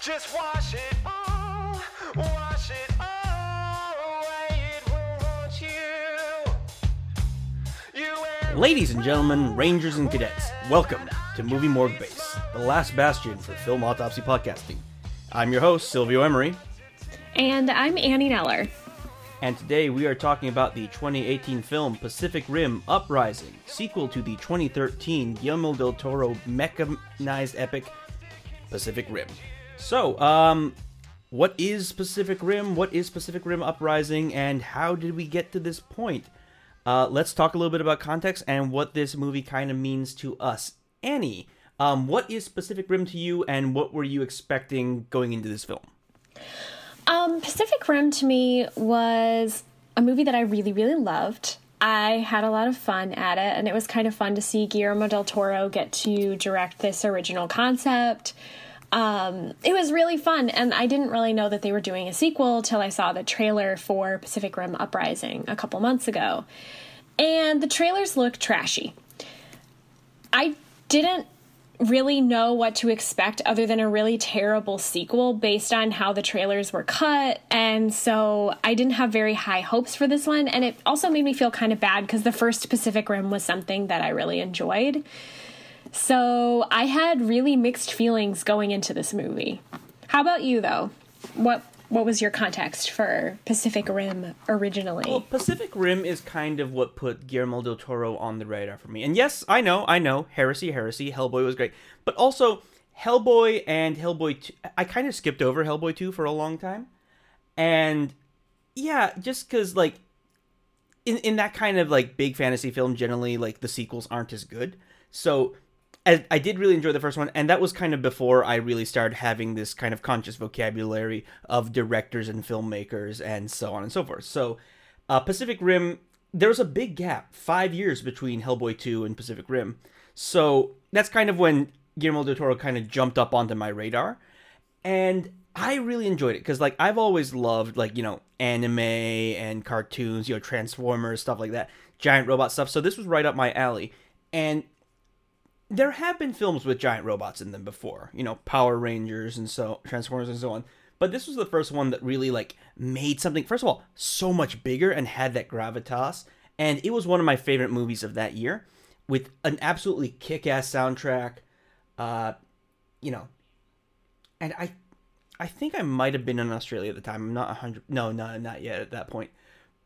Just wash it all, wash it all away. It will haunt you. You Ladies and gentlemen, Rangers and Cadets, welcome to Movie Morgue Base, the last bastion for film autopsy podcasting. I'm your host, Silvio Emery, And I'm Annie Neller. and today we are talking about the 2018 film Pacific Rim Uprising, sequel to the 2013 Guillermo del Toro mechanized epic Pacific Rim. So, um, what is Pacific Rim? What is Pacific Rim Uprising? And how did we get to this point? Uh, let's talk a little bit about context and what this movie kind of means to us. Annie, um, what is Pacific Rim to you, and what were you expecting going into this film? Um, Pacific Rim to me was a movie that I really, really loved. I had a lot of fun at it, and it was kind of fun to see Guillermo del Toro get to direct this original concept. Um, it was really fun, and I didn't really know that they were doing a sequel till I saw the trailer for Pacific Rim Uprising a couple months ago. And the trailers look trashy. I didn't really know what to expect other than a really terrible sequel based on how the trailers were cut. And so I didn't have very high hopes for this one. And it also made me feel kind of bad because the first Pacific Rim was something that I really enjoyed. So I had really mixed feelings going into this movie. How about you though? What what was your context for Pacific Rim originally? Well, Pacific Rim is kind of what put Guillermo del Toro on the radar for me. And yes, I know, I know, heresy, heresy, Hellboy was great. But also, Hellboy and Hellboy 2, I kind of skipped over Hellboy 2 for a long time. And yeah, just because, like, in, in that kind of, like, big fantasy film, generally, like, the sequels aren't as good. So I, I did really enjoy the first one, and that was kind of before I really started having this kind of conscious vocabulary of directors and filmmakers and so on and so forth. So, uh, Pacific Rim, there was a big gap, five years between Hellboy 2 and Pacific Rim. So, that's kind of when Guillermo del Toro kind of jumped up onto my radar. And I really enjoyed it because, like, I've always loved, like, you know, anime and cartoons, you know, Transformers, stuff like that, giant robot stuff. So, this was right up my alley. And there have been films with giant robots in them before, you know, Power Rangers and so Transformers and so on. But this was the first one that really like made something first of all so much bigger and had that gravitas, and it was one of my favorite movies of that year with an absolutely kick-ass soundtrack. Uh, you know, and I I think I might have been in Australia at the time. I'm not 100 no, not not yet at that point.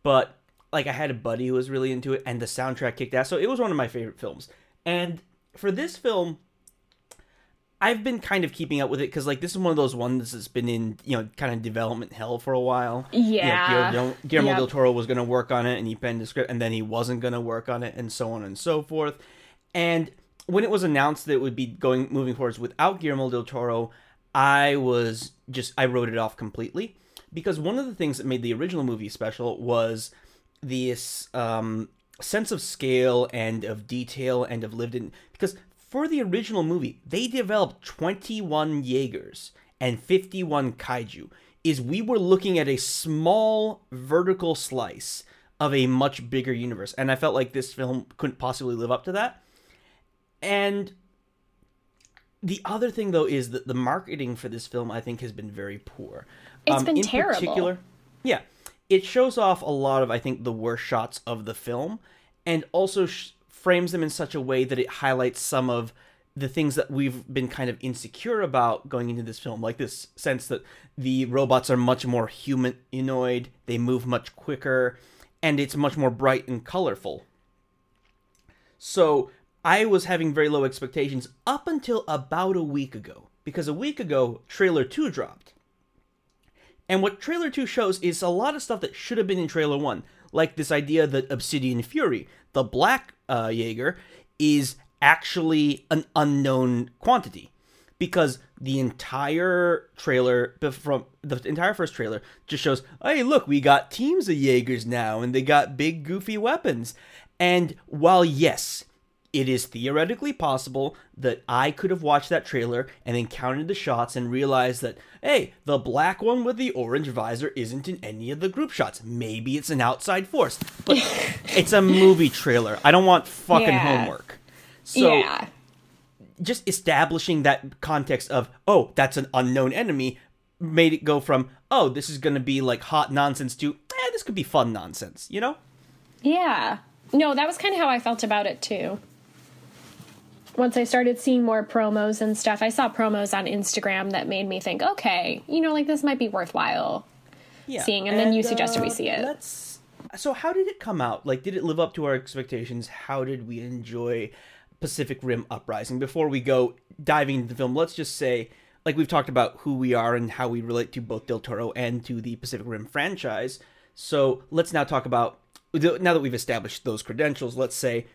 But like I had a buddy who was really into it and the soundtrack kicked ass. So it was one of my favorite films. And for this film, I've been kind of keeping up with it because like this is one of those ones that's been in you know kind of development hell for a while. Yeah. You know, Guillermo, Guillermo Yep. del Toro was going to work on it and he penned the script and then he wasn't going to work on it and so on and so forth. And when it was announced that it would be going moving forwards without Guillermo del Toro, I was just I wrote it off completely because one of the things that made the original movie special was this um, sense of scale and of detail and of lived in because for the original movie they developed 21 Jaegers and 51 kaiju is we were looking at a small vertical slice of a much bigger universe and I felt like this film couldn't possibly live up to that and the other thing though is that the marketing for this film I think has been very poor. It's um, been in terrible. Particular, yeah, it shows off a lot of I think the worst shots of the film, and also sh- frames them in such a way that it highlights some of the things that we've been kind of insecure about going into this film, like this sense that the robots are much more humanoid, they move much quicker, and it's much more bright and colorful. So I was having very low expectations up until about a week ago. Because a week ago, trailer 2 dropped. And what trailer 2 shows is a lot of stuff that should have been in trailer 1. Like this idea that Obsidian Fury, the black uh, Jaeger, is actually an unknown quantity. Because the entire trailer, from the entire first trailer, just shows, hey, look, we got teams of Jaegers now, and they got big, goofy weapons. And while, yes, it is theoretically possible that I could have watched that trailer and then counted the shots and realized that, hey, the black one with the orange visor isn't in any of the group shots. Maybe it's an outside force. But it's a movie trailer. I don't want fucking Yeah. homework. So yeah. just establishing that context of oh that's an unknown enemy made it go from oh this is gonna be like hot nonsense to eh, this could be fun nonsense you know Yeah. No, that was kind of how I felt about it too. Once I started seeing more promos and stuff, I saw promos on Instagram that made me think, okay, you know, like this might be worthwhile. yeah. Seeing, and then you suggested we uh, see it. Let's. So, how did it come out? Like, did it live up to our expectations? How did we enjoy Pacific Rim Uprising? Before we go diving into the film, let's just say, like we've talked about who we are and how we relate to both Del Toro and to the Pacific Rim franchise. So, let's now talk about now that we've established those credentials. Let's say,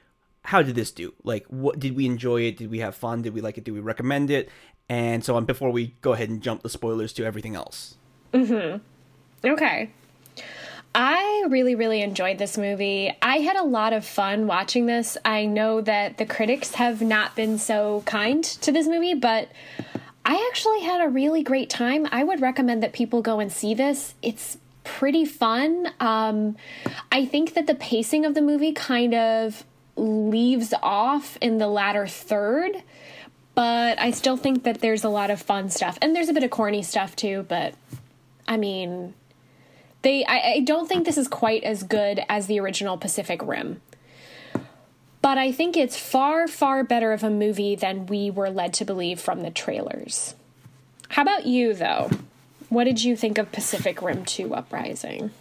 how did this do? Like, what did we enjoy it? Did we have fun? Did we like it? Did we recommend it? And so on. Before we go ahead and jump the spoilers to everything else. Okay. I really, really enjoyed this movie. I had a lot of fun watching this. I know that the critics have not been so kind to this movie, but I actually had a really great time. I would recommend that people go and see this. It's pretty fun. Um, I think that the pacing of the movie kind of leaves off in the latter third, but I still think that there's a lot of fun stuff. And there's a bit of corny stuff too, but I mean, they I, I don't think this is quite as good as the original Pacific Rim. But I think it's far, far better of a movie than we were led to believe from the trailers. How about you, though? What did you think of Pacific Rim 2 Uprising?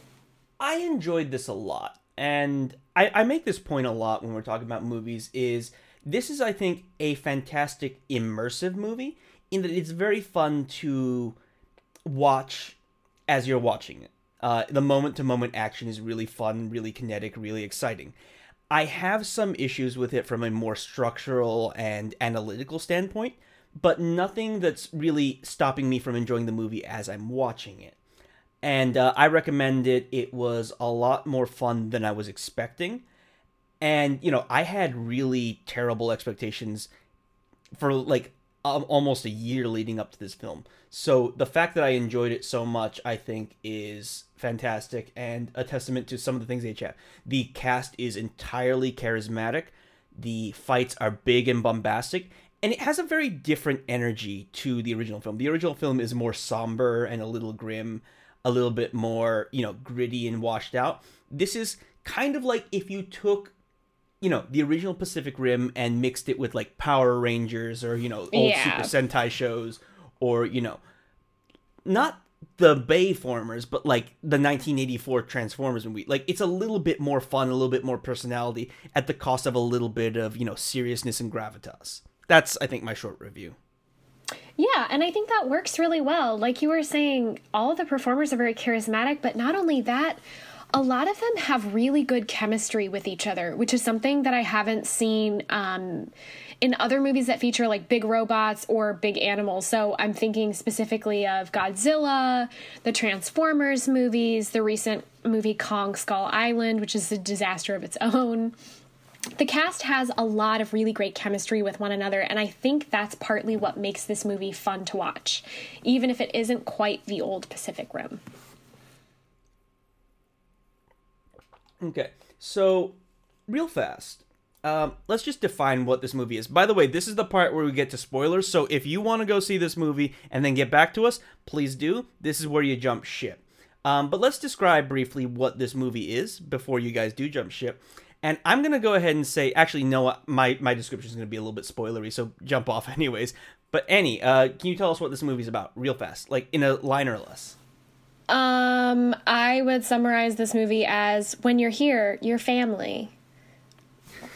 I enjoyed this a lot, and I, I make this point a lot when we're talking about movies. Is this is I think a fantastic immersive movie in that it's very fun to watch as you're watching it. Uh, the moment to moment action is really fun, really kinetic, really exciting. I have some issues with it from a more structural and analytical standpoint, but nothing that's really stopping me from enjoying the movie as I'm watching it. And uh, I recommend it. It was a lot more fun than I was expecting. And, you know, I had really terrible expectations for like um, almost a year leading up to this film. So the fact that I enjoyed it so much, I think, is fantastic and a testament to some of the things they have. The cast is entirely charismatic. The fights are big and bombastic, and it has a very different energy to the original film. The original film is more somber and a little grim, a little bit more, you know, gritty and washed out. This is kind of like if you took you know the original Pacific Rim and mixed it with like Power Rangers or you know old Yeah. Super Sentai shows or you know not the Bayformers but like the 1984 Transformers movie like it's a little bit more fun a little bit more personality at the cost of a little bit of you know seriousness and gravitas that's I think my short review Yeah, and I think that works really well. Like you were saying, all the performers are very charismatic, but not only that, a lot of them have really good chemistry with each other, which is something that I haven't seen um, in other movies that feature like big robots or big animals. So I'm thinking specifically of Godzilla, the Transformers movies, the recent movie Kong Skull Island, which is a disaster of its own the cast has a lot of really great chemistry with one another, and I think that's partly what makes this movie fun to watch, even if it isn't quite the old Pacific Rim. Okay, so real fast, um, let's just define what this movie is. By the way, this is the part where we get to spoilers. So if you want to go see this movie and then get back to us, please do. This is where you jump ship. Um, but let's describe briefly what this movie is before you guys do jump ship. And I'm gonna go ahead and say, actually, no, my my description is gonna be a little bit spoilery, so jump off anyways. But Annie, uh, can you tell us what this movie's about, real fast, like in a line or less? Um, I would summarize this movie as when you're here, you're family.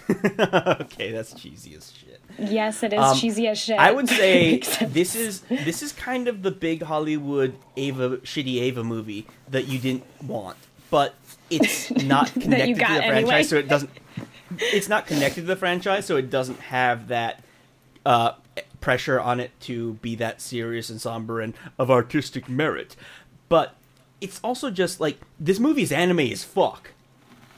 okay, that's cheesy as shit. Yes, it is Um, cheesy as shit. I would say this is this is kind of the big Hollywood Ava shitty Ava movie that you didn't want, but it's not connected to the franchise, anyway. so it doesn't. It's not connected to the franchise, so it doesn't have that uh, pressure on it to be that serious and somber and of artistic merit. But it's also just like this movie's anime is fuck,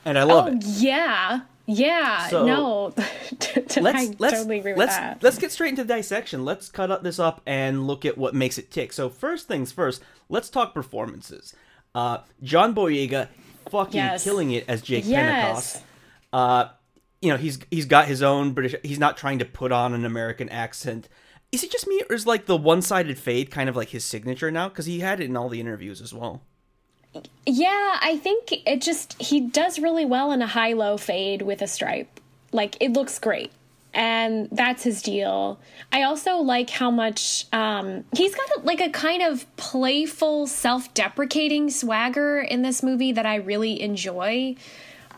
and I love Oh it. yeah, yeah. So, no, let's I let's totally agree with let's that. let's get straight into dissection. Let's cut up this up and look at what makes it tick. So first things first, let's talk performances. Uh, John Boyega, fucking Yes. killing it as Jake Yes. Pentecost. Uh, you know he's he's got his own British. He's not trying to put on an American accent. Is it just me, or is like the one-sided fade kind of like his signature now? Because he had it in all the interviews as well. Yeah, I think it just he does really well in a high-low fade with a stripe. Like it looks great. And that's his deal. I also like how much um, he's got a, like a kind of playful, self-deprecating swagger in this movie that I really enjoy.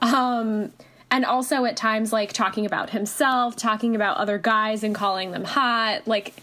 Um, and also at times like talking about himself, talking about other guys and calling them hot, like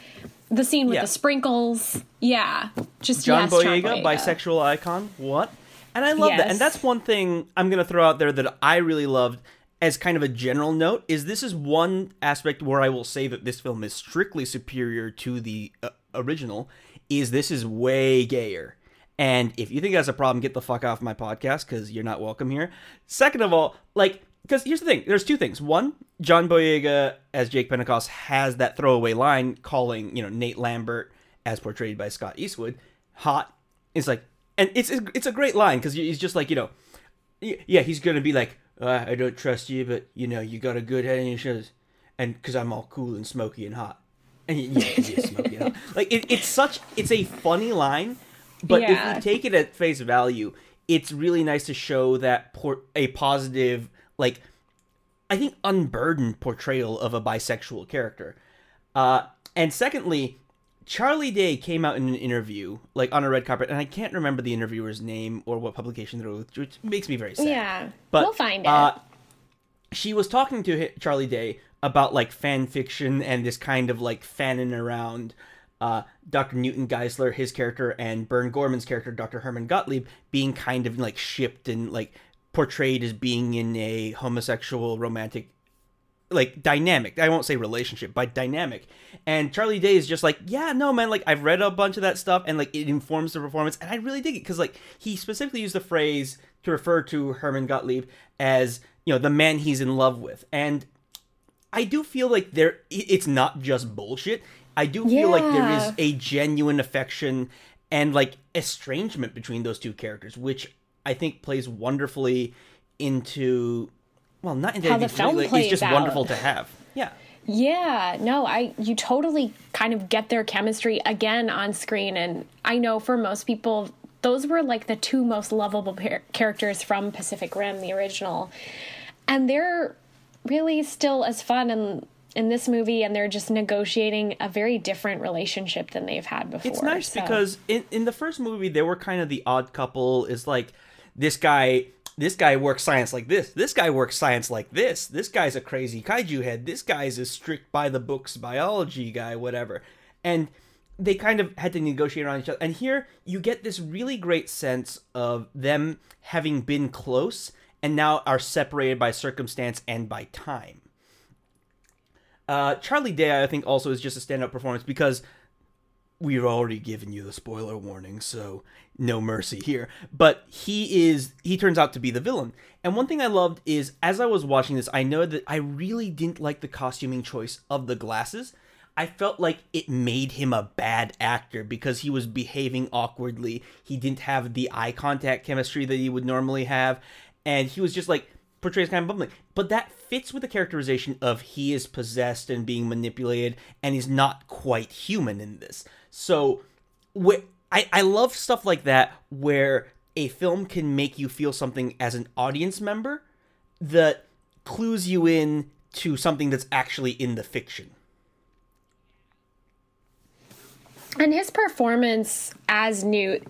the scene with Yeah. the sprinkles. Yeah, just John yes, John Boyega, bisexual icon. What? And I love that. And that's one thing I'm going to throw out there that I really loved as kind of a general note is this is one aspect where I will say that this film is strictly superior to the uh, original is this is way gayer. And if you think that's a problem, get the fuck off my podcast because you're not welcome here. Second of all, like, because here's the thing there's two things. One, John Boyega as Jake Pentecost has that throwaway line calling, you know, Nate Lambert, as portrayed by Scott Eastwood, hot. It's like, and it's it's a great line because he's just like, you know, yeah, he's gonna be like, uh, I don't trust you, but you know, you got a good head on your shoulders, and because I'm all cool and smoky and hot, and yeah, smoky and hot. Like it, it's such, it's a funny line, but Yeah. if you take it at face value, it's really nice to show that por- a positive, like, I think unburdened portrayal of a bisexual character. Uh, and secondly, Charlie Day came out in an interview, like on a red carpet, and I can't remember the interviewer's name or what publication they were with, which makes me very sad. Yeah, But, we'll find it. Uh, she was talking to Charlie Day about like fan fiction and this kind of like fanning around uh, Dr. Newton Geiszler, his character, and Burn Gorman's character, Dr. Herman Gottlieb, being kind of like shipped and like portrayed as being in a homosexual romantic like dynamic. I won't say relationship, but dynamic. And Charlie Day is just like, yeah, no, man. Like I've read a bunch of that stuff, and like it informs the performance, and I really dig it because like he specifically used the phrase to refer to Herman Gottlieb as you know the man he's in love with, and I do feel like there it's not just bullshit. I do feel like there is a genuine affection and like estrangement between those two characters, which I think plays wonderfully into well, not into How the film like, plays It's just out. wonderful to have. Yeah. Yeah, no, I you totally kind of get their chemistry again on screen and I know for most people those were like the two most lovable par- characters from Pacific Rim the original. And they're really still as fun in in this movie and they're just negotiating a very different relationship than they've had before. It's nice so- because in in the first movie they were kind of the odd couple. Is like this guy. This guy works science like this. This guy works science like this. This guy's a crazy kaiju head. This guy's a strict by the books biology guy, whatever. And they kind of had to negotiate around each other. And here you get this really great sense of them having been close and now are separated by circumstance and by time. Uh, Charlie Day, I think, also is just a standout performance because we've already given you the spoiler warning, so no mercy here. But he is he turns out to be the villain. And one thing I loved is as I was watching this, I know that I really didn't like the costuming choice of the glasses. I felt like it made him a bad actor because he was behaving awkwardly. He didn't have the eye contact chemistry that he would normally have, and he was just like portrays kind of bumbling. But that fits with the characterization of he is possessed and being manipulated and he's not quite human in this. So wh- I, I love stuff like that where a film can make you feel something as an audience member that clues you in to something that's actually in the fiction. and his performance as Newt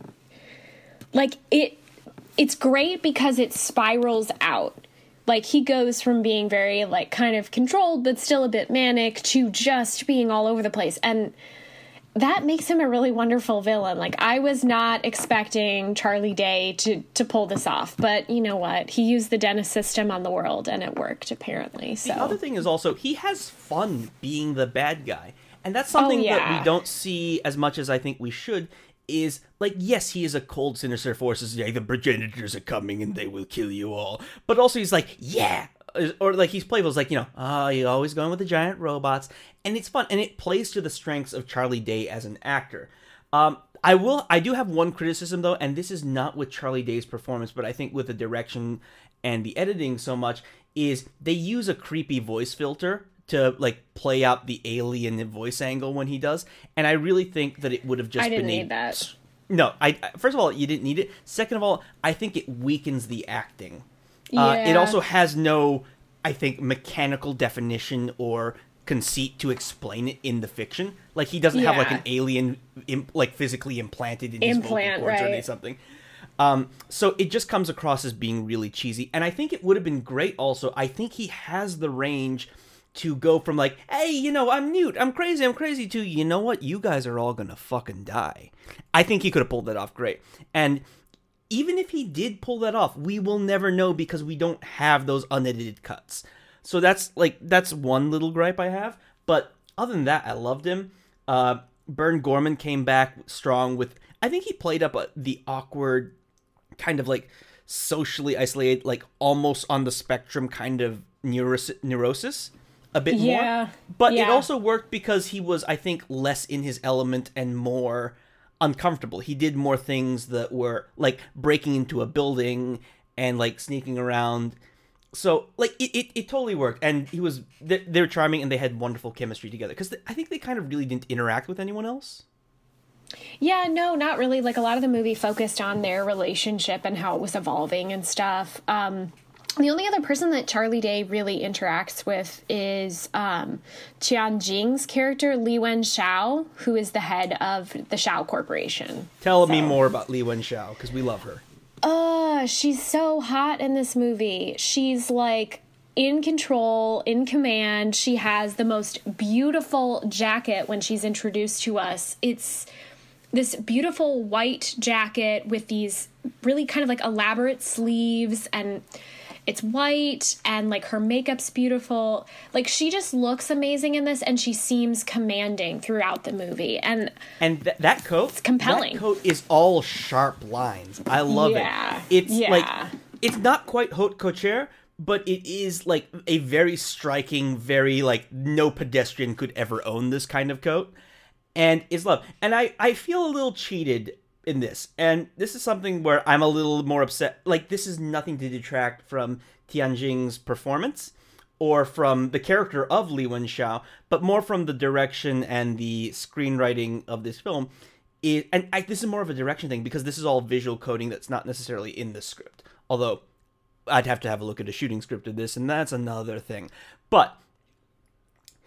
like it it's great because it spirals out like he goes from being very like kind of controlled but still a bit manic to just being all over the place and that makes him a really wonderful villain like i was not expecting charlie day to to pull this off but you know what he used the D.E.N.N.I.S. system on the world and it worked apparently so The other thing is also he has fun being the bad guy, and that's something oh, that yeah. we don't see as much as I think we should. Is like yes, he is a cold, sinister force. Is like the progenitors are coming and they will kill you all. But also he's like yeah, or like he's playful. It's like you know, ah, you're always going with the giant robots, and it's fun, and it plays to the strengths of Charlie Day as an actor. Um, I will. I do have one criticism though, and this is not with Charlie Day's performance, but I think with the direction and the editing so much is they use a creepy voice filter to like play out the alien voice angle when he does, and I really think that it would have just I didn't been a need that. no, I- first of all, you didn't need it. Second of all, I think it weakens the acting. Uh, it also has no, I think, mechanical definition or conceit to explain it in the fiction. Like he doesn't have like an alien, Im- like physically implanted in his Implant, vocal cords or something. Um, so it just comes across as being really cheesy, and I think it would have been great. Also, I think he has the range to go from like, hey, you know, I'm Newt, I'm crazy, I'm crazy, to you know what, you guys are all gonna fucking die. I think he could have pulled that off great, and even if he did pull that off, we will never know because we don't have those unedited cuts. So that's like that's one little gripe I have. But other than that, I loved him. Uh, Burn Gorman came back strong with. I think he played up uh the awkward, kind of like socially isolated, like almost on the spectrum kind of neuros- neurosis a bit Yeah, more. But it also worked because he was, I think, less in his element and more uncomfortable. He did more things that were like breaking into a building and like sneaking around. So like it, it, it totally worked, and he was they're, they're charming and they had wonderful chemistry together because I think they kind of really didn't interact with anyone else. Yeah, no, not really. Like a lot of the movie focused on their relationship and how it was evolving and stuff. Um, the only other person that Charlie Day really interacts with is um, Tian Jing's character, Liwen Shao, who is the head of the Shao Corporation. Tell me more about Liwen Shao because we love her. Uh, she's so hot in this movie. She's like in control, in command. She has the most beautiful jacket when she's introduced to us. It's this beautiful white jacket with these really kind of like elaborate sleeves and it's white and like her makeup's beautiful. Like she just looks amazing in this and she seems commanding throughout the movie. And And th- that coat, it's compelling. That coat is all sharp lines. I love Yeah, it. It's yeah. like it's not quite haute couture, but it is like a very striking, very like no pedestrian could ever own this kind of coat, and it's love. And I I feel a little cheated in this, and this is something where I'm a little more upset. Like this is nothing to detract from Tian Jing's performance or from the character of Liwen Shao, but more from the direction and the screenwriting of this film. It, and I, this is more of a direction thing because this is all visual coding that's not necessarily in the script. Although I'd have to have a look at a shooting script of this, and that's another thing. But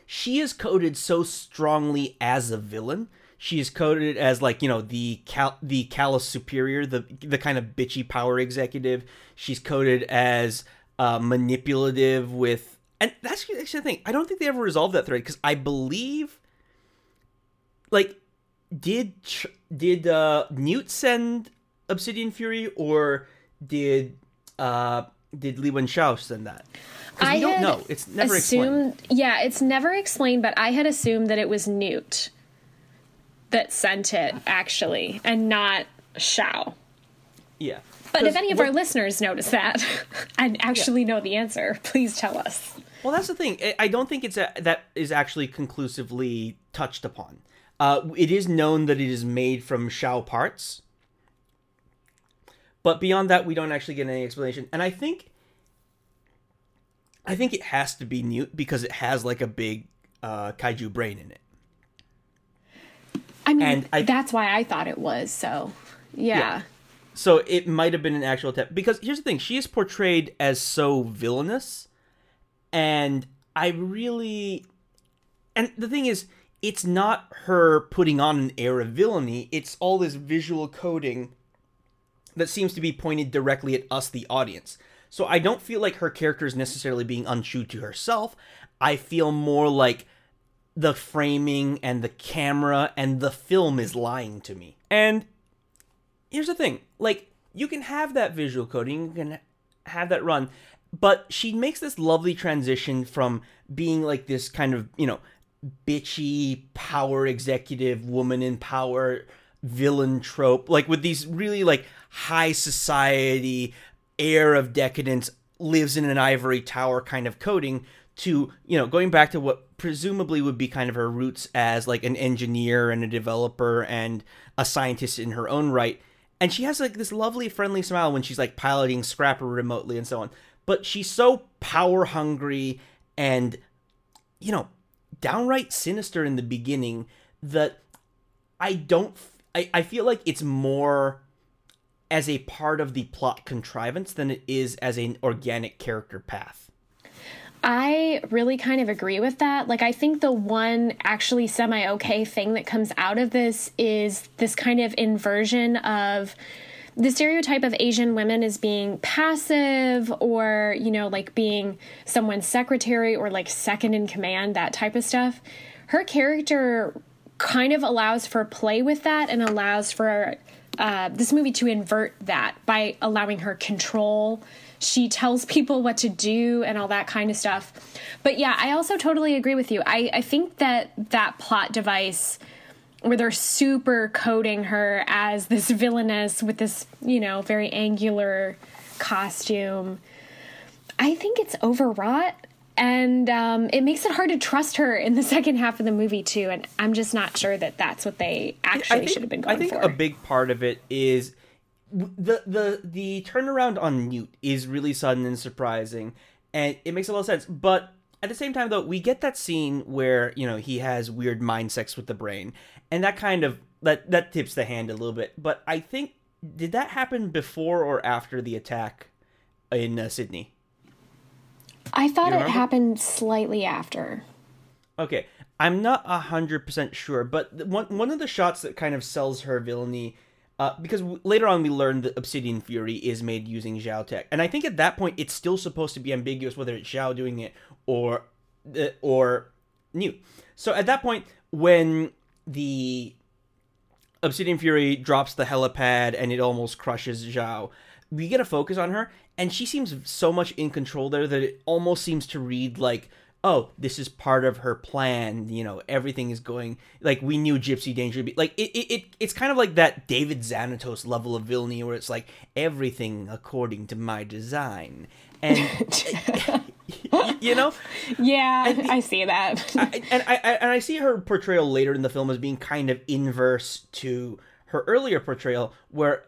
she is coded so strongly as a villain. She is coded as like you know the cal- the callous superior, the the kind of bitchy power executive. She's coded as uh, manipulative with, and that's actually the thing. I don't think they ever resolved that thread because I believe, like, did did uh, Newt send Obsidian Fury or did uh did Liwen Shao send that? we don't know. It's never explained. assumed, Yeah, it's never explained, but I had assumed that it was Newt that sent it, actually, and not Shao. Yeah. But if any of what- our listeners notice that and actually know the answer, please tell us. Well, that's the thing. I- I don't think it's a, that is actually conclusively touched upon. Uh, it is known that it is made from Shao parts, but beyond that, we don't actually get any explanation. And I think, I think it has to be Newt because it has like a big uh, kaiju brain in it. I mean, And I- that's why I thought it was, so yeah. Yeah. So it might have been an actual attempt because here's the thing: she is portrayed as so villainous, and I really, and the thing is, it's not her putting on an air of villainy. It's all this visual coding that seems to be pointed directly at us, the audience. So I don't feel like her character is necessarily being untrue to herself. I feel more like the framing and the camera and the film is lying to me. And here's the thing like you can have that visual coding you can have that run but she makes this lovely transition from being like this kind of you know bitchy power executive woman in power villain trope like with these really like high society air of decadence lives in an ivory tower kind of coding to you know going back to what presumably would be kind of her roots as like an engineer and a developer and a scientist in her own right and she has like this lovely friendly smile when she's like piloting scrapper remotely and so on but she's so power hungry and you know downright sinister in the beginning that I don't I, I feel like it's more as a part of the plot contrivance than it is as an organic character path. I really kind of agree with that. Like, I think the one actually semi okay thing that comes out of this is this kind of inversion of the stereotype of Asian women as being passive or, you know, like being someone's secretary or like second in command, that type of stuff. Her character kind of allows for play with that and allows for uh, this movie to invert that by allowing her control. She tells people what to do and all that kind of stuff. But yeah, I also totally agree with you. I, I think that that plot device where they're super coding her as this villainess with this, you know, very angular costume, I think it's overwrought. And um, it makes it hard to trust her in the second half of the movie too. And I'm just not sure that that's what they actually think, should have been going for. I think for. a big part of it is the the the turnaround on Newt is really sudden and surprising, and it makes a lot of sense. But at the same time, though, we get that scene where you know he has weird mind sex with the brain, and that kind of that that tips the hand a little bit. But I think did that happen before or after the attack in uh, Sydney? I thought it happened slightly after. Okay, I'm not a hundred percent sure, but one one of the shots that kind of sells her villainy, uh, because w- later on we learned that Obsidian Fury is made using Shao tech, and I think at that point it's still supposed to be ambiguous whether it's Shao doing it or uh, or Newt. So at that point, when the Obsidian Fury drops the helipad and it almost crushes Shao. We get a focus on her, and she seems so much in control there that it almost seems to read like, oh, this is part of her plan. You know, everything is going like we knew Gypsy Danger would be like it. It, it it's kind of like that David Xanatos level of villainy where it's like everything according to my design, and you know. Yeah, I see that. I- and I, I and I see her portrayal later in the film as being kind of inverse to her earlier portrayal, where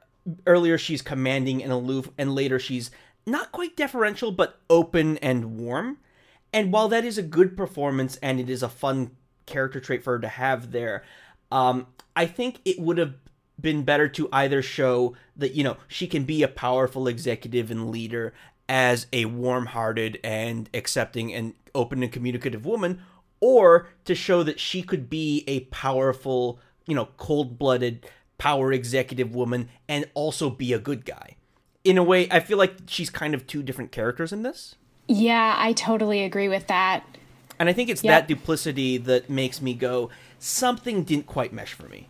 earlier she's commanding and aloof, and later she's not quite deferential but open and warm. And while that is a good performance and it is a fun character trait for her to have there, um, I think it would have been better to either show that you know she can be a powerful executive and leader as a warm-hearted and accepting and open and communicative woman or to show that she could be a powerful you know cold-blooded power executive woman and also be a good guy. In a way i feel like she's kind of two different characters in this yeah, I totally agree with that. and i think it's Yep. that duplicity that makes me go something didn't quite mesh for me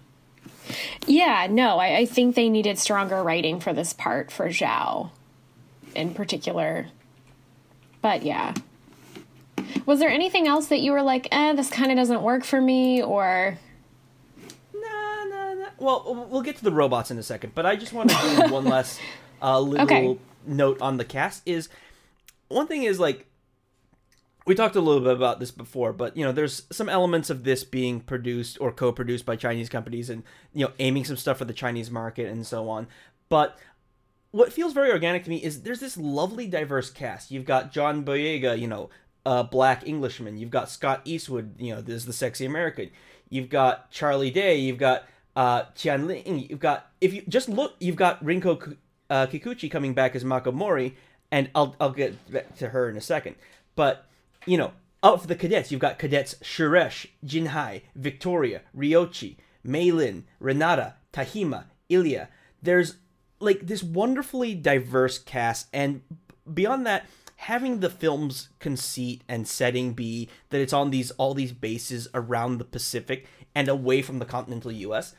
Yeah, no, I, I think they needed stronger writing for this part for Shao in particular. But yeah. Was there anything else that you were like, eh, this kind of doesn't work for me, or. Well, we'll get to the robots in a second, but I just want to do one last uh, little Okay. note on the cast. Is one thing is like we talked a little bit about this before, but you know, there's some elements of this being produced or co-produced by Chinese companies, and you know, aiming some stuff for the Chinese market and so on. But what feels very organic to me is there's this lovely diverse cast. You've got John Boyega, you know, a black Englishman. You've got Scott Eastwood, you know, this is the sexy American. You've got Charlie Day. You've got uh, Tian Ling. You've got if you just look, you've got Rinko uh, Kikuchi coming back as Mako Mori, and I'll I'll get back to her in a second. But you know, of the cadets, you've got cadets Suresh, Jinhai, Victoria, Ryoichi, Meilin, Renata, Tahima, Ilya. There's like this wonderfully diverse cast, and beyond that, having the film's conceit and setting be that it's on these all these bases around the Pacific and away from the continental U.S.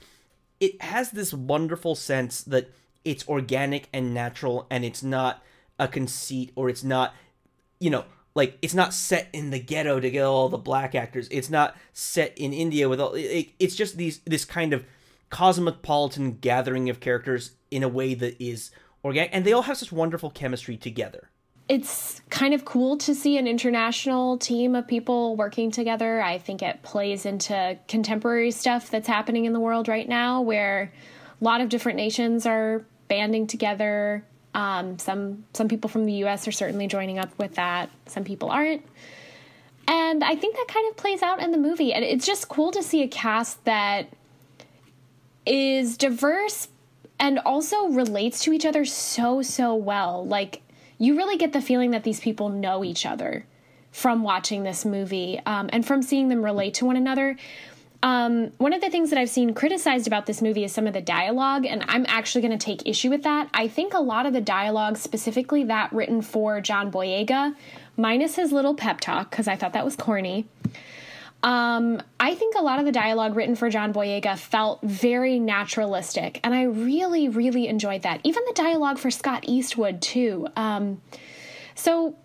It has this wonderful sense that it's organic and natural, and it's not a conceit or it's not, you know, like it's not set in the ghetto to get all the black actors. It's not set in India with all. It, it's just these this kind of cosmopolitan gathering of characters in a way that is organic, and they all have such wonderful chemistry together. it's kind of cool to see an international team of people working together. I think it plays into contemporary stuff that's happening in the world right now where a lot of different nations are banding together Um, some some people from the U.S. are certainly joining up with that. Some people aren't. And I think that kind of plays out in the movie. And it's just cool to see a cast that is diverse and also relates to each other so, so well. Like, you really get the feeling that these people know each other from watching this movie um, and from seeing them relate to one another. Um, one of the things that I've seen criticized about this movie is some of the dialogue, and I'm actually going to take issue with that. I think a lot of the dialogue, specifically that written for John Boyega, minus his little pep talk, because I thought that was corny. Um, I think a lot of the dialogue written for John Boyega felt very naturalistic, and I really, really enjoyed that. Even the dialogue for Scott Eastwood, too. Um, so,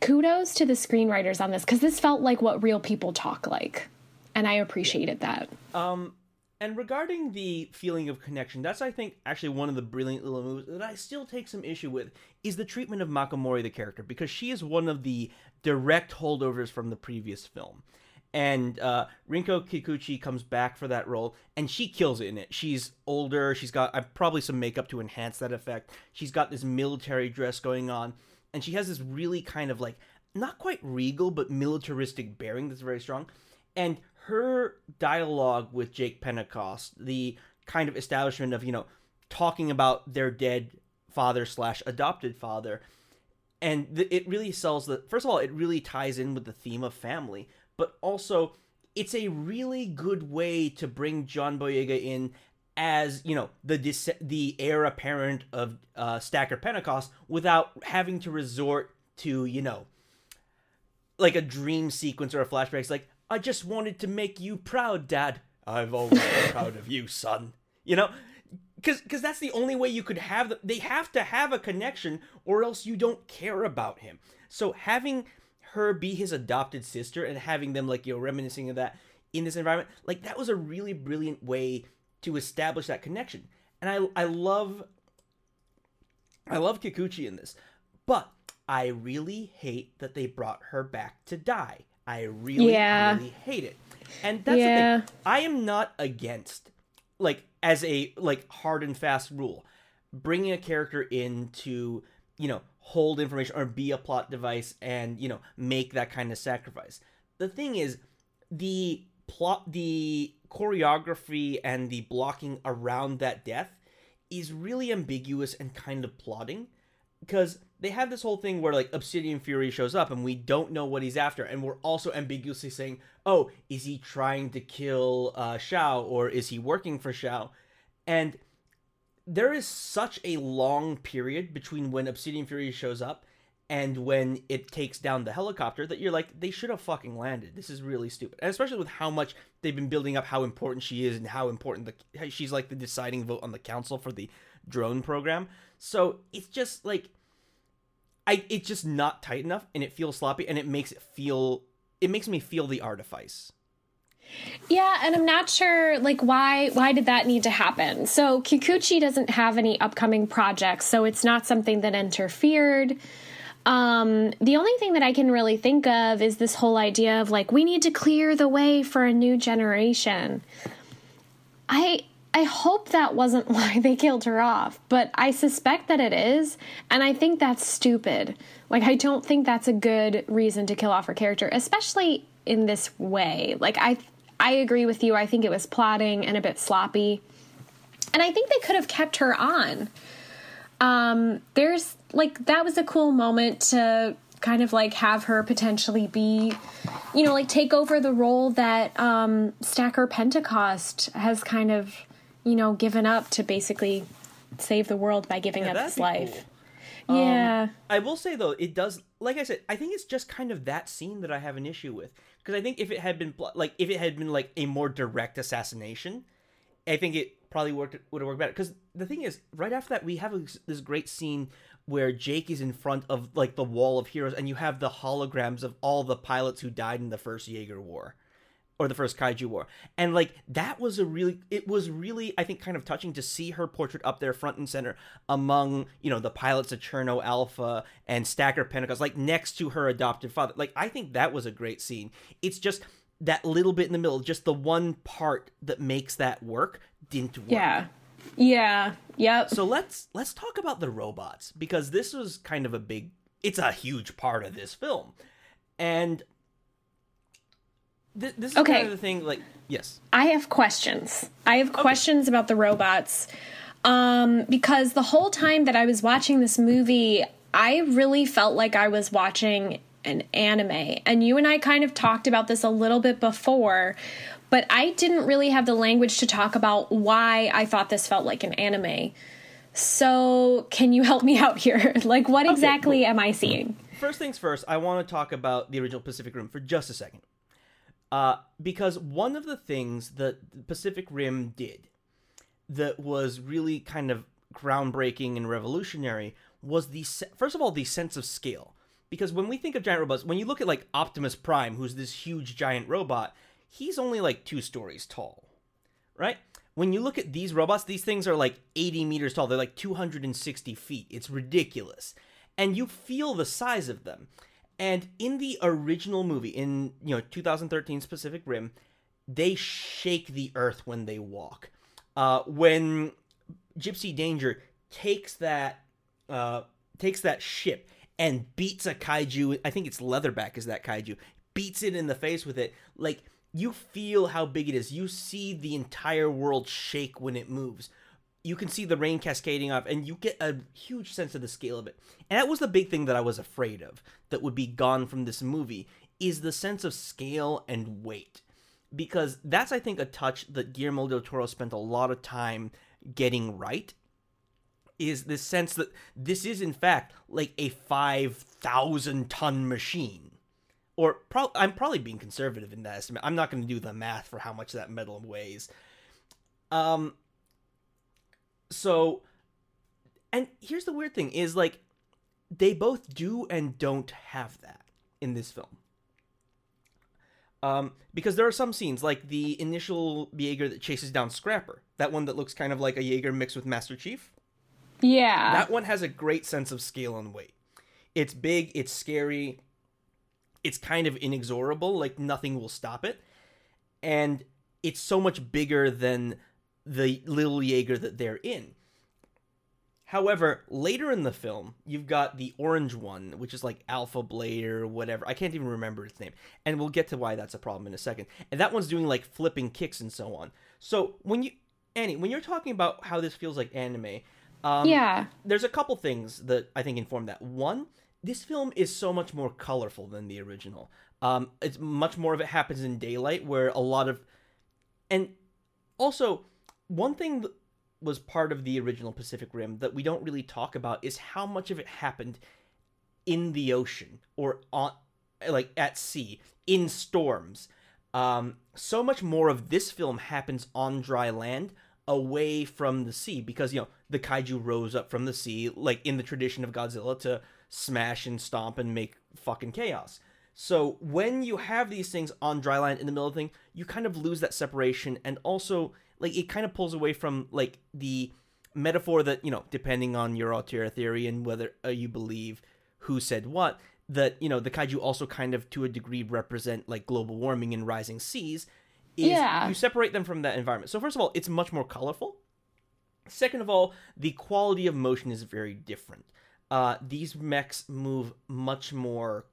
kudos to the screenwriters on this, because this felt like what real people talk like, and I appreciated that. And regarding the feeling of connection, that's I think actually one of the brilliant little moves that I still take some issue with is the treatment of Mako Mori the character because she is one of the direct holdovers from the previous film. And uh, Rinko Kikuchi comes back for that role, and she kills it in it. She's older. She's got uh, probably some makeup to enhance that effect. She's got this military dress going on, and she has this really kind of like not quite regal but militaristic bearing that's very strong. And her dialogue with Jake Pentecost, the kind of establishment of you know talking about their dead father slash adopted father, and th- it really sells the. First of all, it really ties in with the theme of family, but also it's a really good way to bring John Boyega in as you know the dis- the heir apparent of uh, Stacker Pentecost without having to resort to you know like a dream sequence or a flashback. It's like, I just wanted to make you proud, Dad. I've always been proud of you, son. You know, because because that's the only way you could have. The, they have to have a connection, or else you don't care about him. So having her be his adopted sister and having them like you know reminiscing of that in this environment, like that was a really brilliant way to establish that connection. And I I love I love Kikuchi in this, but I really hate that they brought her back to die. I really, Yeah. really hate it. And that's Yeah. the thing. I am not against, like, as a like hard and fast rule, bringing a character in to you know hold information or be a plot device and you know make that kind of sacrifice. The thing is, the plot, the choreography, and the blocking around that death is really ambiguous and kind of plotting because they have this whole thing where like Obsidian Fury shows up and we don't know what he's after, and we're also ambiguously saying, "Oh, is he trying to kill uh, Shao or is he working for Shao?" And there is such a long period between when Obsidian Fury shows up and when it takes down the helicopter that you're like, they should have fucking landed. This is really stupid, and especially with how much they've been building up how important she is and how important the she's like the deciding vote on the council for the drone program. So it's just like I it's just not tight enough and it feels sloppy and it makes it feel it makes me feel the artifice. Yeah, and I'm not sure like why why did that need to happen? So Kikuchi doesn't have any upcoming projects, so it's not something that interfered. Um, the only thing that I can really think of is this whole idea of like we need to clear the way for a new generation. I I hope that wasn't why they killed her off, but I suspect that it is, and I think that's stupid. Like I don't think that's a good reason to kill off her character, especially in this way. Like I I agree with you. I think it was plotting and a bit sloppy. And I think they could have kept her on. Um there's like that was a cool moment to kind of like have her potentially be you know like take over the role that um Stacker Pentecost has kind of you know given up to basically save the world by giving Yeah, up his life. cool. Yeah. Um, I will say though, it does. Like I said, I think it's just kind of that scene that I have an issue with because I think if it had been like if it had been like a more direct assassination, I think it probably worked would have worked better. Because the thing is, right after that, we have a, this great scene where Jake is in front of like the wall of heroes, and you have the holograms of all the pilots who died in the first Jaeger War or the first kaiju war and like that was a really it was really i think kind of touching to see her portrait up there front and center among you know the pilots of cherno alpha and stacker pentecost like next to her adopted father like i think that was a great scene it's just that little bit in the middle just the one part that makes that work didn't work Yeah. Yeah. Yep. So let's let's talk about the robots because this was kind of a big it's a huge part of this film. And th- this is Okay. kind of the thing like yes. I have questions. I have questions about the robots. Um, because the whole time that I was watching this movie, I really felt like I was watching an anime. And you and I kind of talked about this a little bit before, but I didn't really have the language to talk about why I thought this felt like an anime. So, can you help me out here? like, what exactly am I seeing? First things first, I want to talk about the original Pacific Rim for just a second. Uh, because one of the things that Pacific Rim did that was really kind of groundbreaking and revolutionary was the first of all the sense of scale. Because when we think of giant robots, when you look at like Optimus Prime, who's this huge giant robot, he's only like two stories tall, right? When you look at these robots, these things are like 80 meters tall. They're like 260 feet. It's ridiculous. And you feel the size of them. And in the original movie, in you know 2013 Pacific Rim, they shake the earth when they walk. Uh, when Gypsy Danger takes that uh, takes that ship and beats a kaiju, I think it's Leatherback is that kaiju, beats it in the face with it. Like you feel how big it is. You see the entire world shake when it moves. You can see the rain cascading off, and you get a huge sense of the scale of it. And that was the big thing that I was afraid of that would be gone from this movie is the sense of scale and weight because that's I think a touch that Guillermo del Toro spent a lot of time getting right is this sense that this is in fact like a 5000 ton machine or pro- I'm probably being conservative in that estimate. I'm not going to do the math for how much that metal weighs. Um so and here's the weird thing is like they both do and don't have that in this film. Um, because there are some scenes, like the initial Jaeger that chases down Scrapper, that one that looks kind of like a Jaeger mixed with Master Chief. Yeah. That one has a great sense of scale and weight. It's big, it's scary, it's kind of inexorable, like nothing will stop it. And it's so much bigger than the little Jaeger that they're in. However, later in the film, you've got the orange one, which is like Alpha Blade or whatever. I can't even remember its name. And we'll get to why that's a problem in a second. And that one's doing like flipping kicks and so on. So when you Annie, when you're talking about how this feels like anime, um, yeah. there's a couple things that I think inform that. One, this film is so much more colorful than the original. Um, it's much more of it happens in daylight, where a lot of, and also one thing that was part of the original Pacific Rim that we don't really talk about is how much of it happened in the ocean or on, like at sea in storms. Um, so much more of this film happens on dry land away from the sea because you know the kaiju rose up from the sea like in the tradition of Godzilla to smash and stomp and make fucking chaos. So when you have these things on dry land in the middle of the thing, you kind of lose that separation and also like it kind of pulls away from like the metaphor that, you know, depending on your Altera theory and whether uh, you believe who said what, that, you know, the kaiju also kind of to a degree represent like global warming and rising seas is Yeah. you separate them from that environment. So first of all, it's much more colorful. Second of all, the quality of motion is very different. Uh, these mechs move much more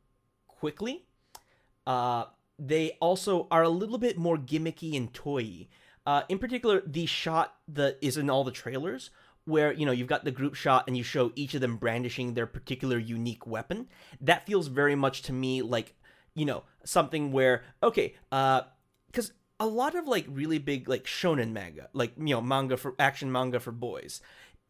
quickly. Uh, they also are a little bit more gimmicky and toy. Uh, in particular, the shot that is in all the trailers, where you know you've got the group shot and you show each of them brandishing their particular unique weapon. That feels very much to me like you know something where okay, because a lot of like really big like shonen manga, like you know manga for action manga for boys,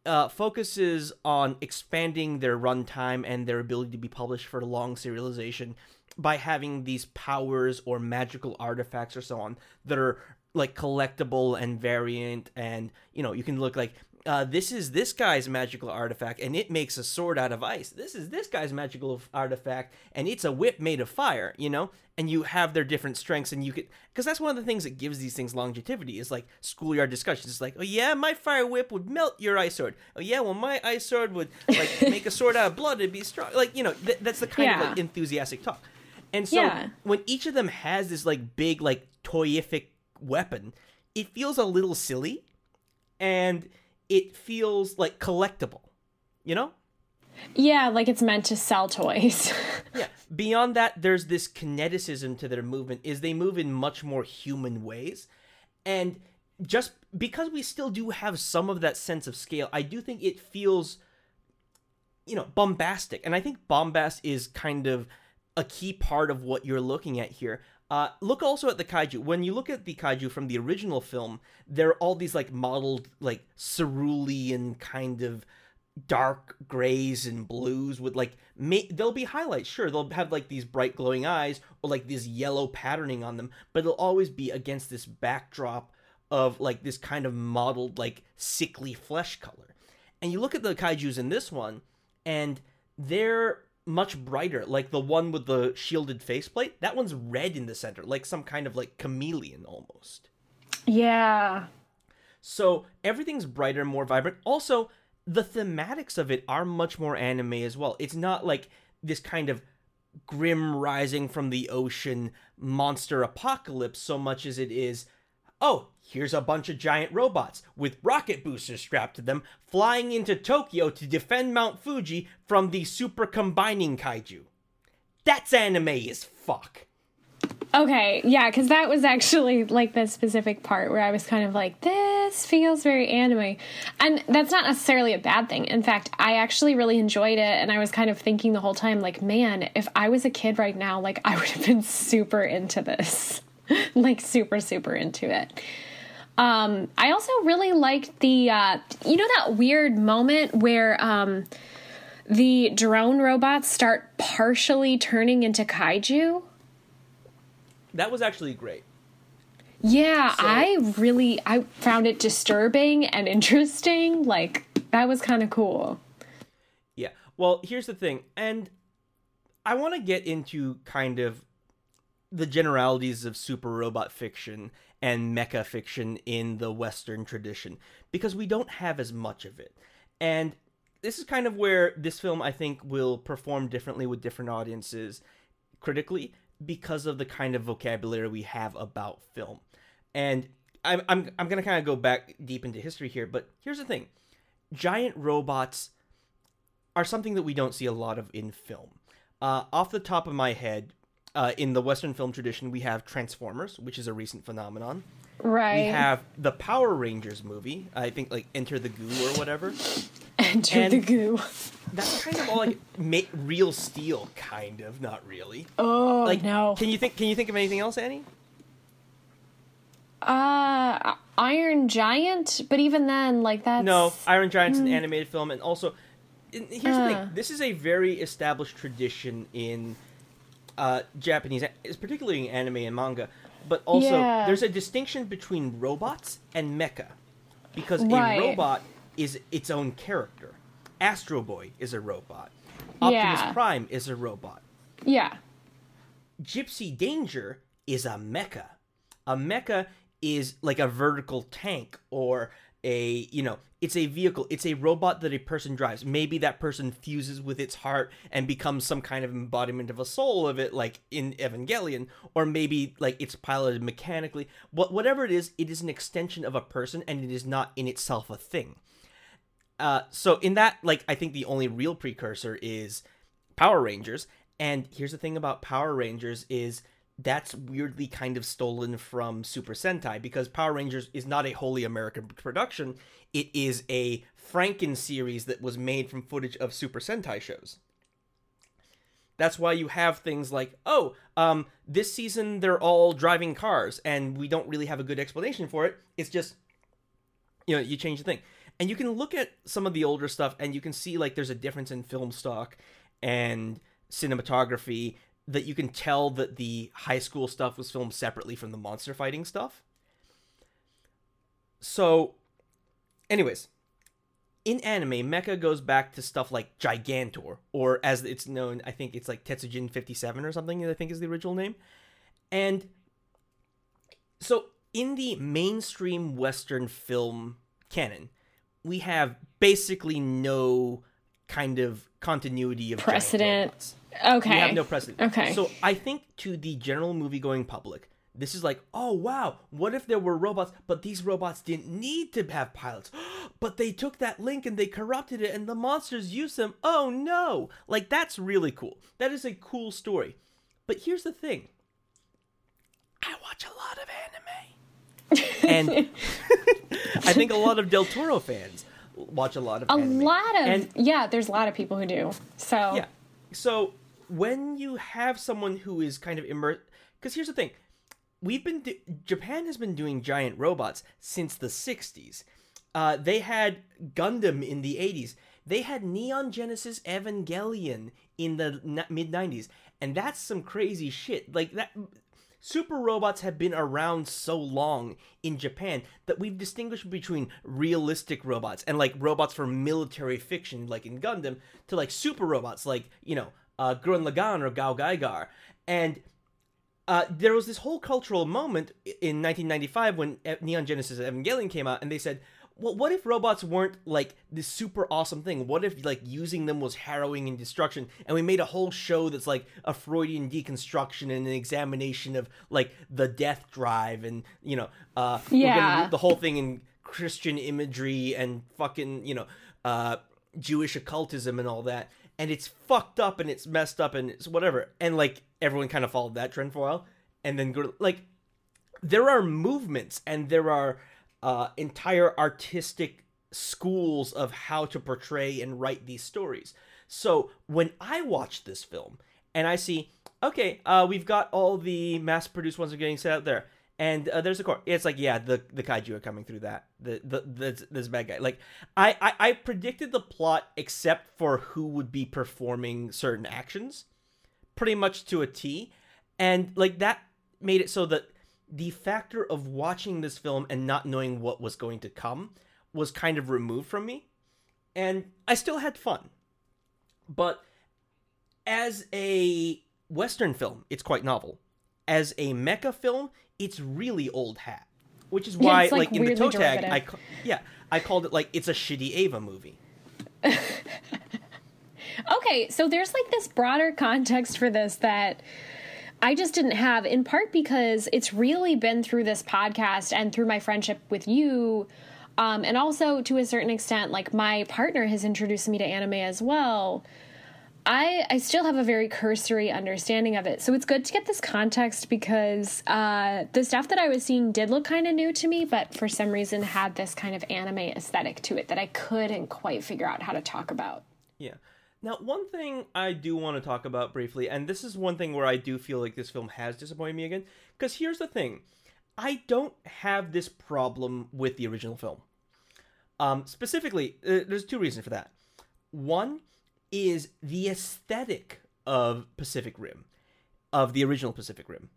uh, focuses on expanding their runtime and their ability to be published for long serialization by having these powers or magical artifacts or so on that are like collectible and variant and you know you can look like uh, this is this guy's magical artifact and it makes a sword out of ice. This is this guy's magical artifact and it's a whip made of fire you know? And you have their different strengths and you could because that's one of the things that gives these things longevity is like schoolyard discussions. It's like oh yeah my fire whip would melt your ice sword. Oh yeah well my ice sword would like make a sword out of blood it'd be strong. Like you know th- that's the kind of like enthusiastic talk. And so Yeah. when each of them has this like big like toyific weapon, it feels a little silly. And it feels like collectible. You know? Yeah, like it's meant to sell toys. Yeah. Beyond that, there's this kineticism to their movement is they move in much more human ways. And just because we still do have some of that sense of scale, I do think it feels you know, bombastic. And I think bombast is kind of a key part of what you're looking at here. Uh, look also at the kaiju. When you look at the kaiju from the original film, there are all these like modeled like cerulean kind of dark grays and blues with like ma- there'll be highlights sure they'll have like these bright glowing eyes or like this yellow patterning on them but it'll always be against this backdrop of like this kind of modeled like sickly flesh color and you look at the kaijus in this one and they're much brighter like the one with the shielded faceplate that one's red in the center like some kind of like chameleon almost yeah. so everything's brighter, more vibrant. Also, the thematics of it are much more anime as well. It's not like this kind of grim rising from the ocean monster apocalypse so much as it is oh, here's a bunch of giant robots with rocket boosters strapped to them flying into Tokyo to defend Mount Fuji from the super combining kaiju. That's anime as fuck. Okay, yeah, because that was actually like the specific part where I was kind of like, this feels very anime. And that's not necessarily a bad thing. In fact, I actually really enjoyed it. And I was kind of thinking the whole time, like, man, if I was a kid right now, like, I would have been super into this. like, super, super into it. Um, I also really liked the, uh, you know, that weird moment where, um, the drone robots start partially turning into kaiju. That was actually great. Yeah, So- I really I found it disturbing and interesting. Like that was kind of cool. Yeah. Well, here's the thing, and I want to get into kind of the generalities of super robot fiction and mecha fiction in the Western tradition because we don't have as much of it. And this is kind of where this film, I think, will perform differently with different audiences critically because of the kind of vocabulary we have about film. And I'm, I'm, I'm going to kind of go back deep into history here, but here's the thing giant robots are something that we don't see a lot of in film. Uh, off the top of my head, uh, in the Western film tradition, we have Transformers, which is a recent phenomenon. Right. We have the Power Rangers movie, I think like Enter the Goo or whatever. Enter and- the goo. That's kind of all like ma- real steel, kind of, not really. Oh Like, no. Can you think? Can you think of anything else, Annie? Uh Iron Giant, but even then like that's No, Iron Giant's an animated film, and also, and here's the Uh. thing: this is a very established tradition in uh, Japanese, it's particularly in anime and manga. But also, Yeah. there's a distinction between robots and mecha, because Right. a robot is its own character. Astro Boy is a robot. Optimus Yeah. Prime is a robot. Yeah. Gypsy Danger is a mecha. A mecha is like a vertical tank or a, you know, it's a vehicle. It's a robot that a person drives. Maybe that person fuses with its heart and becomes some kind of embodiment of a soul of it, like in Evangelion, or maybe like it's piloted mechanically. What whatever it is, it is an extension of a person and it is not in itself a thing. Uh, so in that, like, I think the only real precursor is Power Rangers. And here's the thing about Power Rangers is that's weirdly kind of stolen from Super Sentai because Power Rangers is not a wholly American production. It is a Franken series that was made from footage of Super Sentai shows. That's why you have things like, oh, um, this season they're all driving cars, and we don't really have a good explanation for it. It's just you know you change the thing and you can look at some of the older stuff and you can see like there's a difference in film stock and cinematography that you can tell that the high school stuff was filmed separately from the monster fighting stuff. So anyways in anime mecha goes back to stuff like gigantor or as it's known i think it's like tetsujin 57 or something i think is the original name. And so in the mainstream western film canon we have basically no kind of continuity of Precedent. Okay. we have no precedent Okay. so i think to the general movie going public this is like, oh wow, what if there were robots, but these robots didn't need to have pilots, but they took that link and they corrupted it, and the monsters used them. Oh no! Like that's really cool. That is a cool story. But here's the thing. I watch a lot of anime, and I think a lot of Del Toro fans watch a lot of A anime. lot of And- yeah, there's a lot of people who do. So yeah. So when you have someone who is kind of immersed, because here's the thing, we've been do- Japan has been doing giant robots since the '60s. Uh, they had Gundam in the '80s. They had Neon Genesis Evangelion in the n- mid '90s, and that's some crazy shit. Like that. Super robots have been around so long in Japan that we've distinguished between realistic robots and like robots for military fiction, like in Gundam, to like super robots, like you know, uh, Gurren Lagann or Gao Gaigar. And uh, there was this whole cultural moment in 1995 when Neon Genesis Evangelion came out, and they said, "Well, what if robots weren't like this super awesome thing? What if like using them was harrowing and destruction?" And we made a whole show that's like a Freudian deconstruction and an examination of like the death drive, and you know, uh, Yeah. the whole thing in Christian imagery and fucking you know, uh, Jewish occultism and all that. And it's fucked up and it's messed up and it's whatever. And like everyone kind of followed that trend for a while, and then go like there are movements and there are uh, entire artistic schools of how to portray and write these stories. So when I watch this film and I see, okay, uh, we've got all the mass-produced ones are getting set out there, and uh, there's a core. It's like, yeah, the the kaiju are coming through that. The the this, this bad guy. Like I, I I predicted the plot except for who would be performing certain actions pretty much to a T. And like that made it so that the factor of watching this film and not knowing what was going to come was kind of removed from me. And I still had fun. But as a Western film, it's quite novel. As a mecha film, it's really old hat. Which is why, like, like, in the toe tag, I yeah, I called it like it's a shitty Eva movie. Okay, so there's like this broader context for this that I just didn't have, in part because it's really been through this podcast and through my friendship with you. Um, and also to a certain extent, like my partner has introduced me to anime as well. I, I still have a very cursory understanding of it. So it's good to get this context because uh, the stuff that I was seeing did look kind of new to me, but for some reason had this kind of anime aesthetic to it that I couldn't quite figure out how to talk about. Yeah. Now, one thing I do want to talk about briefly, and this is one thing where I do feel like this film has disappointed me again, because here's the thing I don't have this problem with the original film. Um, specifically, uh, there's two reasons for that. One is the aesthetic of Pacific Rim, of the original Pacific Rim,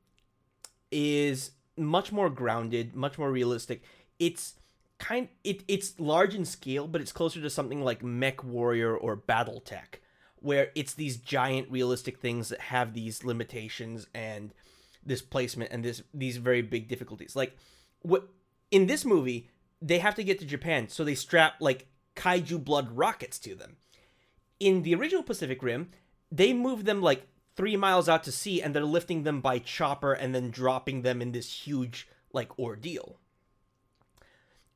is much more grounded, much more realistic. It's kind it it's large in scale, but it's closer to something like Mech Warrior or BattleTech, where it's these giant realistic things that have these limitations and this placement and this these very big difficulties. Like what in this movie, they have to get to Japan, so they strap like kaiju blood rockets to them. In the original Pacific Rim, they move them like three miles out to sea and they're lifting them by chopper and then dropping them in this huge like ordeal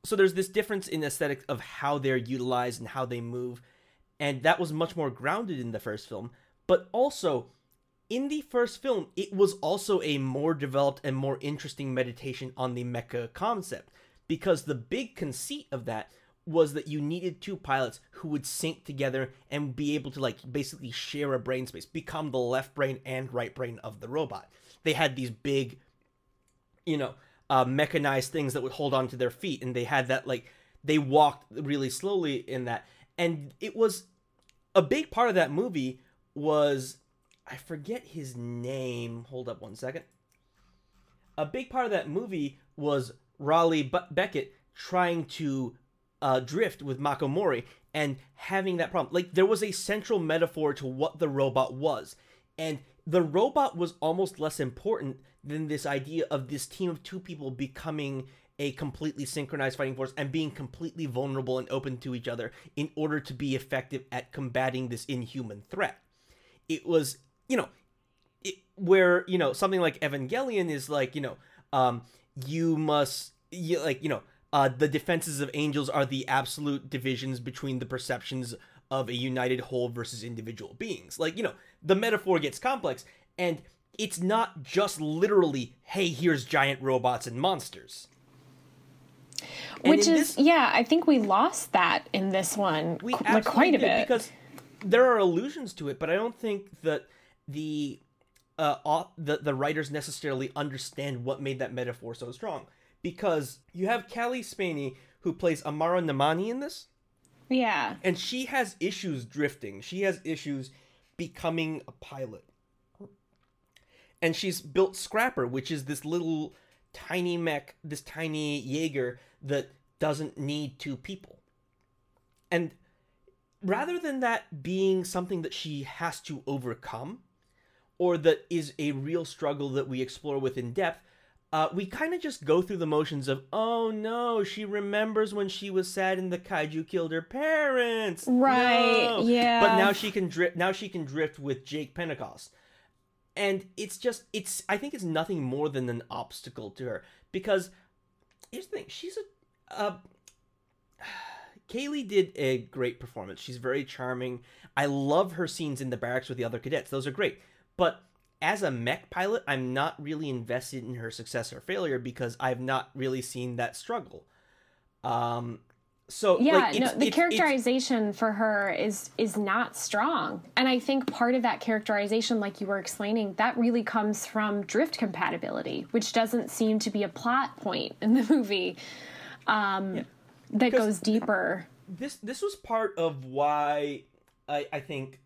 so there's this difference in aesthetic of how they're utilized and how they move and that was much more grounded in the first film. But also in the first film it was also a more developed and more interesting meditation on the mecha concept because the big conceit of that was that you needed two pilots who would sync together and be able to like basically share a brain space become the left brain and right brain of the robot. They had these big you know, uh, mechanized things that would hold on to their feet, and they had that like they walked really slowly in that, and it was a big part of that movie was I forget his name. Hold up one second. A big part of that movie was Raleigh Be- Becket trying to uh, drift with Mako Mori and having that problem. Like there was a central metaphor to what the robot was, and the robot was almost less important than this idea of this team of two people becoming a completely synchronized fighting force and being completely vulnerable and open to each other in order to be effective at combating this inhuman threat. It was, you know, it, where you know something like Evangelion is like you know um, you must you, like you know uh, the defenses of angels are the absolute divisions between the perceptions of a united whole versus individual beings. Like you know the metaphor gets complex, and it's not just literally hey here's giant robots and monsters. And Which is, this- yeah, I think we lost that in this one we like quite a bit. because there are allusions to it, but I don't think that the uh the the writers necessarily understand what made that metaphor so strong. Because you have Cailee Spaeny who plays Amara Namani in this, yeah. and she has issues drifting. She has issues becoming a pilot. And she's built Scrapper, which is this little tiny mech, this tiny Jaeger that doesn't need two people. And rather than that being something that she has to overcome, or that is a real struggle that we explore with in depth, uh, we kind of just go through the motions of, oh no, she remembers when she was sad and the kaiju killed her parents. Right, No. yeah. But now she can drift. Now she can drift with Jake Pentecost, and it's just it's. I think it's nothing more than an obstacle to her because here's the thing: she's a. Uh, Cailee did a great performance. She's very charming. I love her scenes in the barracks with the other cadets. Those are great. But as a mech pilot, I'm not really invested in her success or failure because I've not really seen that struggle. Um, so Yeah, like, no, the it's- it's- characterization for her is is not strong. And I think part of that characterization like you were explaining, that really comes from drift compatibility, which doesn't seem to be a plot point in the movie. Um that 'Cause goes deeper. this this was part of why I, I think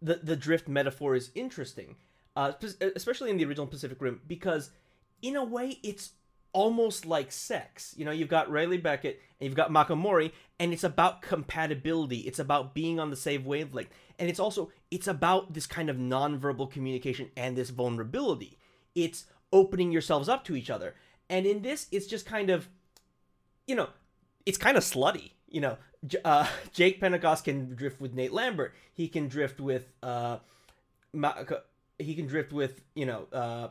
the the drift metaphor is interesting, uh, especially in the original Pacific Rim, because in a way it's almost like sex. You know, you've got Riley Becket and you've got Mako Mori, and it's about compatibility. It's about being on the same wavelength, and it's also it's about this kind of nonverbal communication and this vulnerability. It's opening yourselves up to each other, and in this, it's just kind of you know, it's kind of slutty. You know, uh, Jake Pentecost can drift with Nate Lambert. He can drift with uh, Ma- he can drift with you know. Uh,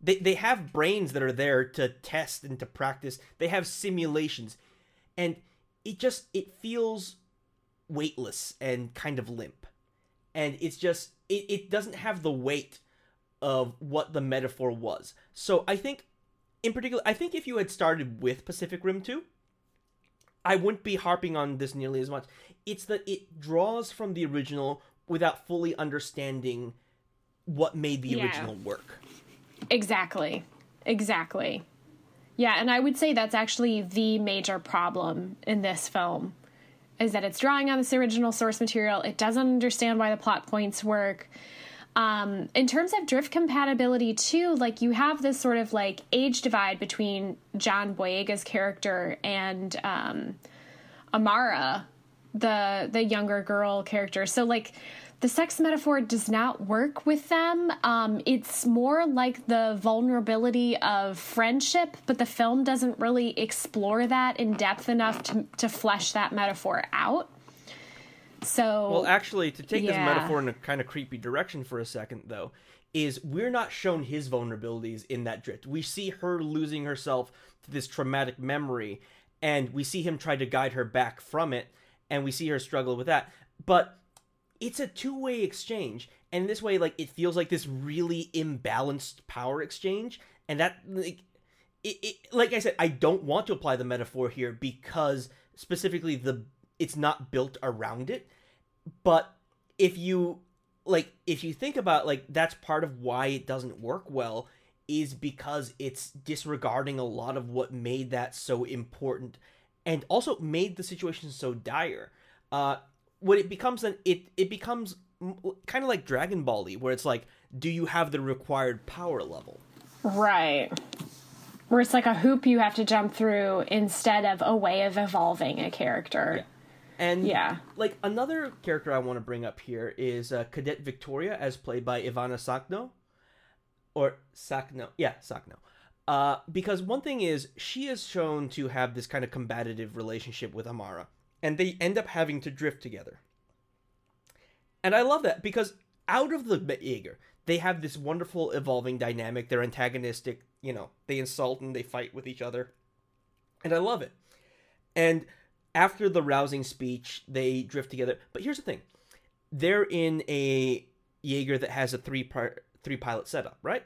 they they have brains that are there to test and to practice. They have simulations, and it just it feels weightless and kind of limp, and it's just it, it doesn't have the weight of what the metaphor was. So I think in particular, I think if you had started with Pacific Rim 2, I wouldn't be harping on this nearly as much. It's that it draws from the original without fully understanding what made the Yeah. original work. Exactly. Exactly. Yeah, and I would say that's actually the major problem in this film is that it's drawing on this original source material. It doesn't understand why the plot points work. Um, in terms of drift compatibility, too, like you have this sort of like age divide between John Boyega's character and um, Amara, the the younger girl character. So like the sex metaphor does not work with them. Um, it's more like the vulnerability of friendship, but the film doesn't really explore that in depth enough to to flesh that metaphor out. So Well, actually, to take this metaphor in a kind of creepy direction for a second, though, is we're not shown his vulnerabilities in that drift. We see her losing herself to this traumatic memory, and we see him try to guide her back from it, and we see her struggle with that. But it's a two-way exchange, and this way, like, it feels like this really imbalanced power exchange, and that, like, it, it like I said, I don't want to apply the metaphor here because specifically the it's not built around it. But if you like if you think about like that's part of why it doesn't work well is because it's disregarding a lot of what made that so important and also made the situation so dire. Uh when it becomes an it it becomes kind of like Dragon Ball where it's like do you have the required power level? right. Where it's like a hoop you have to jump through instead of a way of evolving a character. And Yeah. like another character I want to bring up here is uh, Cadet Victoria, as played by Ivanna Sakhno, or Sakhno, yeah, Sakhno. Uh, because one thing is she is shown to have this kind of combative relationship with Amara, and they end up having to drift together. And I love that because out of the Jaeger, they have this wonderful evolving dynamic. They're antagonistic you know, they insult and they fight with each other. And I love it. And after the rousing speech, they drift together. But here's the thing. They're in a Jaeger that has a three part three pilot setup, right?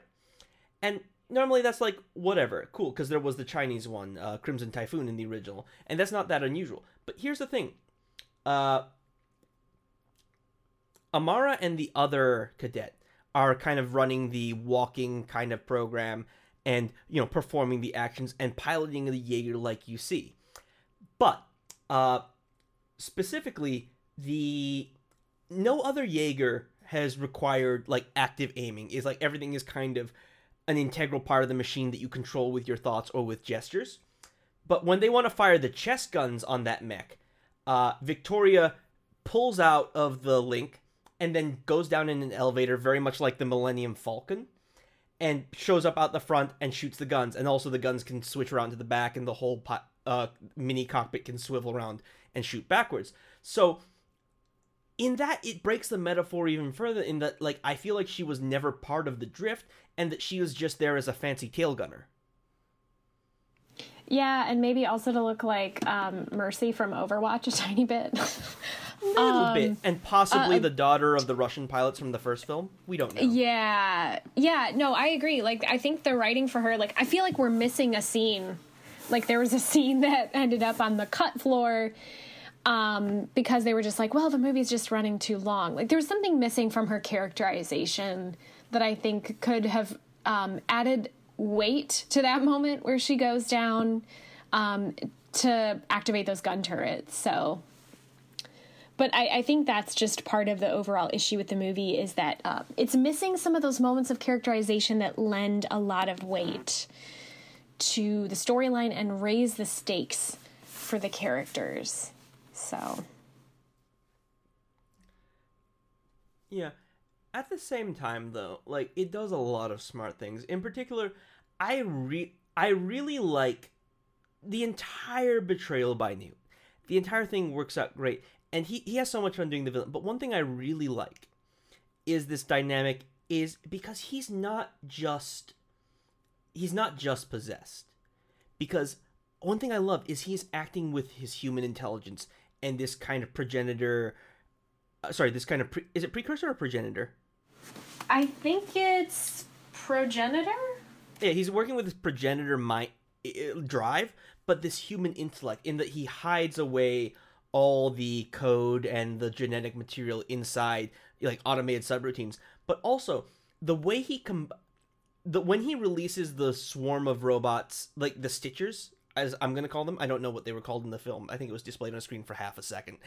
And normally that's like whatever, cool, because there was the Chinese one, uh, Crimson Typhoon in the original, and that's not that unusual. But here's the thing, uh, Amara and the other cadet are kind of running the walking kind of program, and you know performing the actions and piloting the Jaeger like you see. But uh, specifically, the no other Jaeger has required like active aiming. Is like everything is kind of an integral part of the machine that you control with your thoughts or with gestures. But when they want to fire the chest guns on that mech, uh, Victoria pulls out of the link and then goes down in an elevator, very much like the Millennium Falcon, and shows up out the front and shoots the guns. And also, the guns can switch around to the back, and the whole uh, mini cockpit can swivel around and shoot backwards. So, in that, it breaks the metaphor even further. In that, like, I feel like she was never part of the drift, and that she was just there as a fancy tail gunner. Yeah, and maybe also to look like um, Mercy from Overwatch a tiny bit. A little bit, and possibly the daughter of the Russian pilots from the first film. We don't know. yeah, yeah, no, I agree. Like, I think the writing for her, like, I feel like we're missing a scene. Like, there was a scene that ended up on the cut floor um, because they were just like, well, the movie's just running too long. Like, there was something missing from her characterization that I think could have um, added weight to that moment where she goes down um, to activate those gun turrets. So, but I, I think that's just part of the overall issue with the movie is that uh, it's missing some of those moments of characterization that lend a lot of weight to the storyline and raise the stakes for the characters. So, Yeah. At the same time though, like it does a lot of smart things. In particular, I re I really like the entire betrayal by Newt. The entire thing works out great. And he, he has so much fun doing the villain. But one thing I really like is this dynamic is because he's not just he's not just possessed. Because one thing I love is he's acting with his human intelligence and this kind of progenitor uh, sorry, this kind of pre- is it precursor or progenitor? I think it's progenitor. Yeah, he's working with his progenitor mind drive, but this human intellect in that he hides away all the code and the genetic material inside like automated subroutines. But also the way he com the when he releases the swarm of robots, like the Stitchers, as I'm gonna call them. I don't know what they were called in the film. I think it was displayed on a screen for half a second.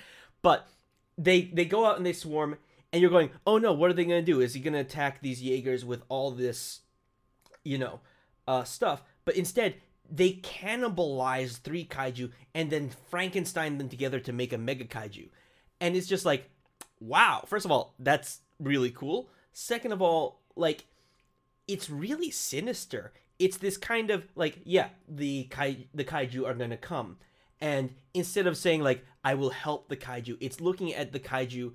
But they they go out and they swarm, and you're going, oh no, what are they gonna do? Is he gonna attack these Jaegers with all this, you know, uh, stuff? But instead, they cannibalize three kaiju and then Frankenstein them together to make a mega kaiju, and it's just like, wow. First of all, that's really cool. Second of all, like it's really sinister. It's this kind of like, yeah, the kai the kaiju are gonna come, and instead of saying like I will help the kaiju, it's looking at the kaiju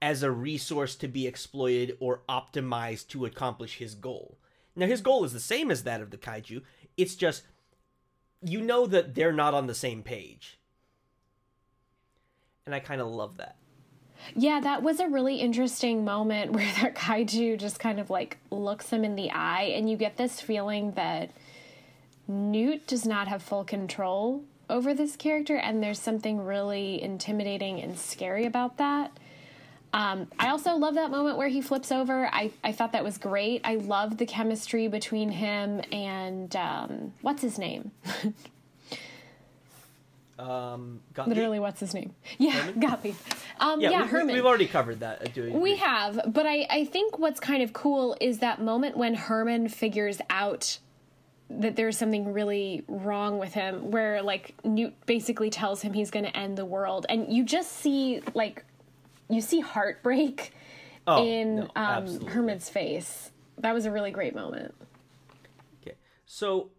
as a resource to be exploited or optimized to accomplish his goal. Now his goal is the same as that of the kaiju. It's just you know that they're not on the same page. And I kind of love that. Yeah, that was a really interesting moment where that kaiju just kind of like looks him in the eye, and you get this feeling that Newt does not have full control over this character, and there's something really intimidating and scary about that. Um, I also love that moment where he flips over. I, I thought that was great. I love the chemistry between him and um, what's his name? Um, Literally, what's his name? Yeah, Gottlieb. Um, yeah, yeah, we, we, Herman. we've already covered that. uh, We have, but I, I think what's kind of cool is that moment when Herman figures out that there's something really wrong with him, where like Newt basically tells him he's going to end the world, and you just see like you see heartbreak Oh, in no, um. Herman's face. That was a really great moment. Okay, so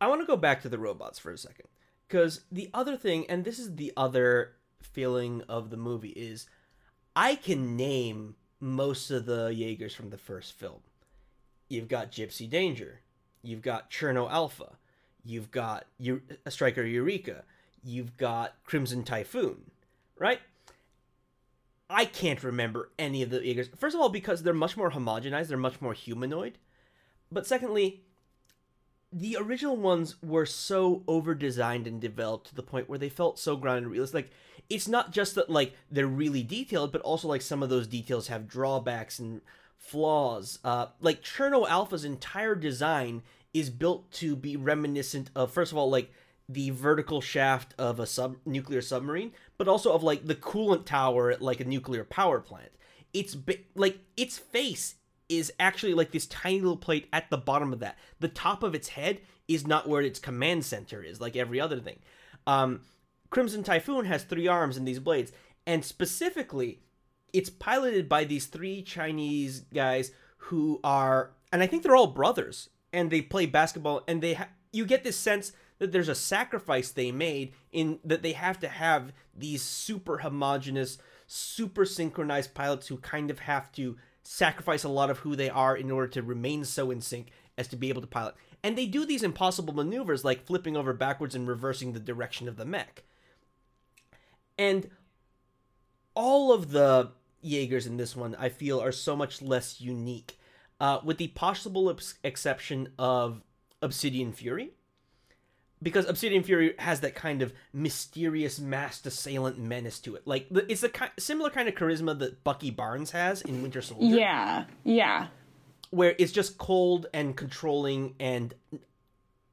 I want to go back to the robots for a second because the other thing, and this is the other feeling of the movie, is I can name most of the Jaegers from the first film. You've got Gypsy Danger, you've got Cherno Alpha, you've got Eu- Striker Eureka, you've got Crimson Typhoon, right? I can't remember any of the Jaegers. First of all, because they're much more homogenized, they're much more humanoid. But secondly, the original ones were so over designed and developed to the point where they felt so grounded and realistic. Like it's not just that like they're really detailed, but also like some of those details have drawbacks and flaws. Uh, like Cherno Alpha's entire design is built to be reminiscent of first of all like the vertical shaft of a sub nuclear submarine, but also of like the coolant tower at like a nuclear power plant. It's bi- like its face is actually like this tiny little plate at the bottom of that. The top of its head is not where its command center is, like every other thing. Um, Crimson Typhoon has three arms and these blades, and specifically, it's piloted by these three Chinese guys who are, and I think they're all brothers, and they play basketball, and they ha- you get this sense that there's a sacrifice they made in that they have to have these super homogenous, super synchronized pilots who kind of have to sacrifice a lot of who they are in order to remain so in sync as to be able to pilot. And they do these impossible maneuvers like flipping over backwards and reversing the direction of the mech. And all of the Jaegers in this one, I feel, are so much less unique, uh, with the possible ex- exception of Obsidian Fury. Because Obsidian Fury has that kind of mysterious masked assailant menace to it. Like, it's a ki- similar kind of charisma that Bucky Barnes has in Winter Soldier Yeah, yeah. where it's just cold and controlling and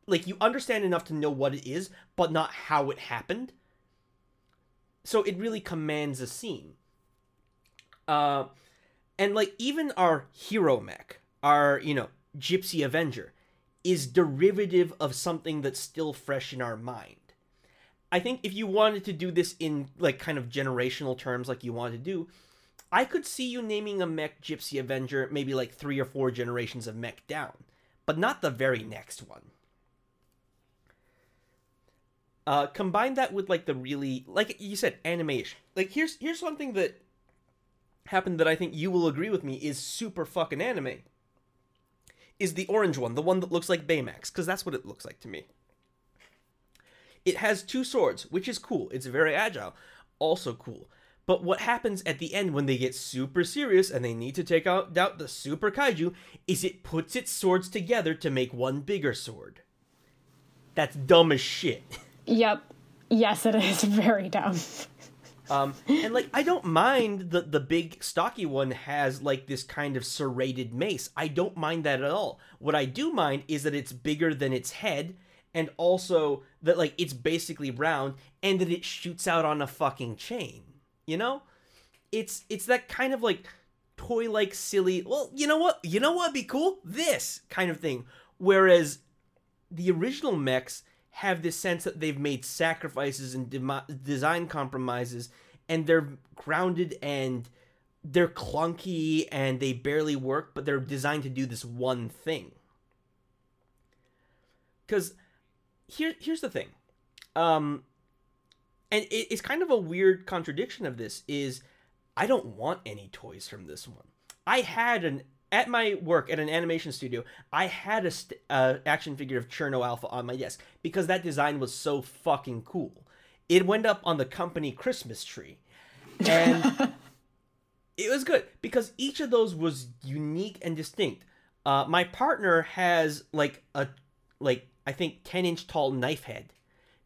like you understand enough to know what it is but not how it happened so it really commands a scene uh and like even our hero mech our you know gypsy avenger is derivative of something that's still fresh in our mind i think if you wanted to do this in like kind of generational terms like you wanted to do I could see you naming a mech Gypsy Avenger maybe like three or four generations of mech down, but not the very next one. Uh, combine that with like the really like you said animation. Like here's here's something that happened that I think you will agree with me is super fucking anime. Is the orange one, the one that looks like Baymax, because that's what it looks like to me. It has two swords, which is cool. It's very agile, also cool. But what happens at the end when they get super serious and they need to take out, out the super kaiju is it puts its swords together to make one bigger sword. That's dumb as shit. Yep. Yes, it is very dumb. Um, and like I don't mind that the big stocky one has like this kind of serrated mace. I don't mind that at all. What I do mind is that it's bigger than its head, and also that like it's basically round and that it shoots out on a fucking chain. You know, it's it's that kind of like toy like silly. Well, you know what? You know what'd be cool? This kind of thing. Whereas the original mechs have this sense that they've made sacrifices and demi- design compromises and they're grounded and they're clunky and they barely work but they're designed to do this one thing. Because here, here's the thing. Um and it, it's kind of a weird contradiction of this is i don't want any toys from this one. I had an at my work at an animation studio i had a st- uh, action figure of cherno alpha on my desk because that design was so fucking cool it went up on the company christmas tree. And it was good because each of those was unique and distinct. Uh, my partner has like a like i think 10 inch tall knife head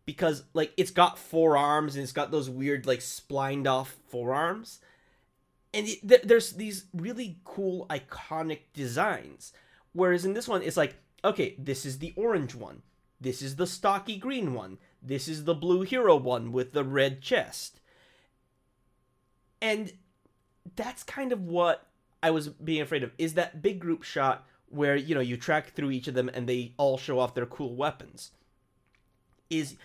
because like it's got four arms and it's got those weird like splined off forearms. And it, th- there's these really cool iconic designs. Whereas in this one it's like okay this is the orange one. This is the stocky green one this is the blue hero one with the red chest. And that's kind of what i was being afraid of is that big group shot where you know you track through each of them and they all show off their cool weapons. Is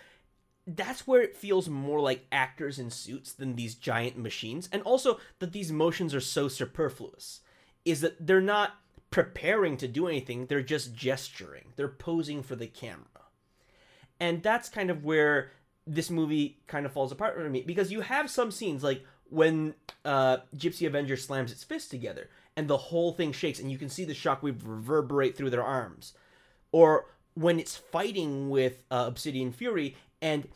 that's where it feels more like actors in suits than these giant machines. And also that these motions are so superfluous is that they're not preparing to do anything they're just gesturing. They're posing for the camera and that's kind of where this movie kind of falls apart for me because you have some scenes like when uh, Gypsy Avenger slams its fist together and the whole thing shakes and you can see the shockwave reverberate through their arms. Or when it's fighting with uh, Obsidian Fury, and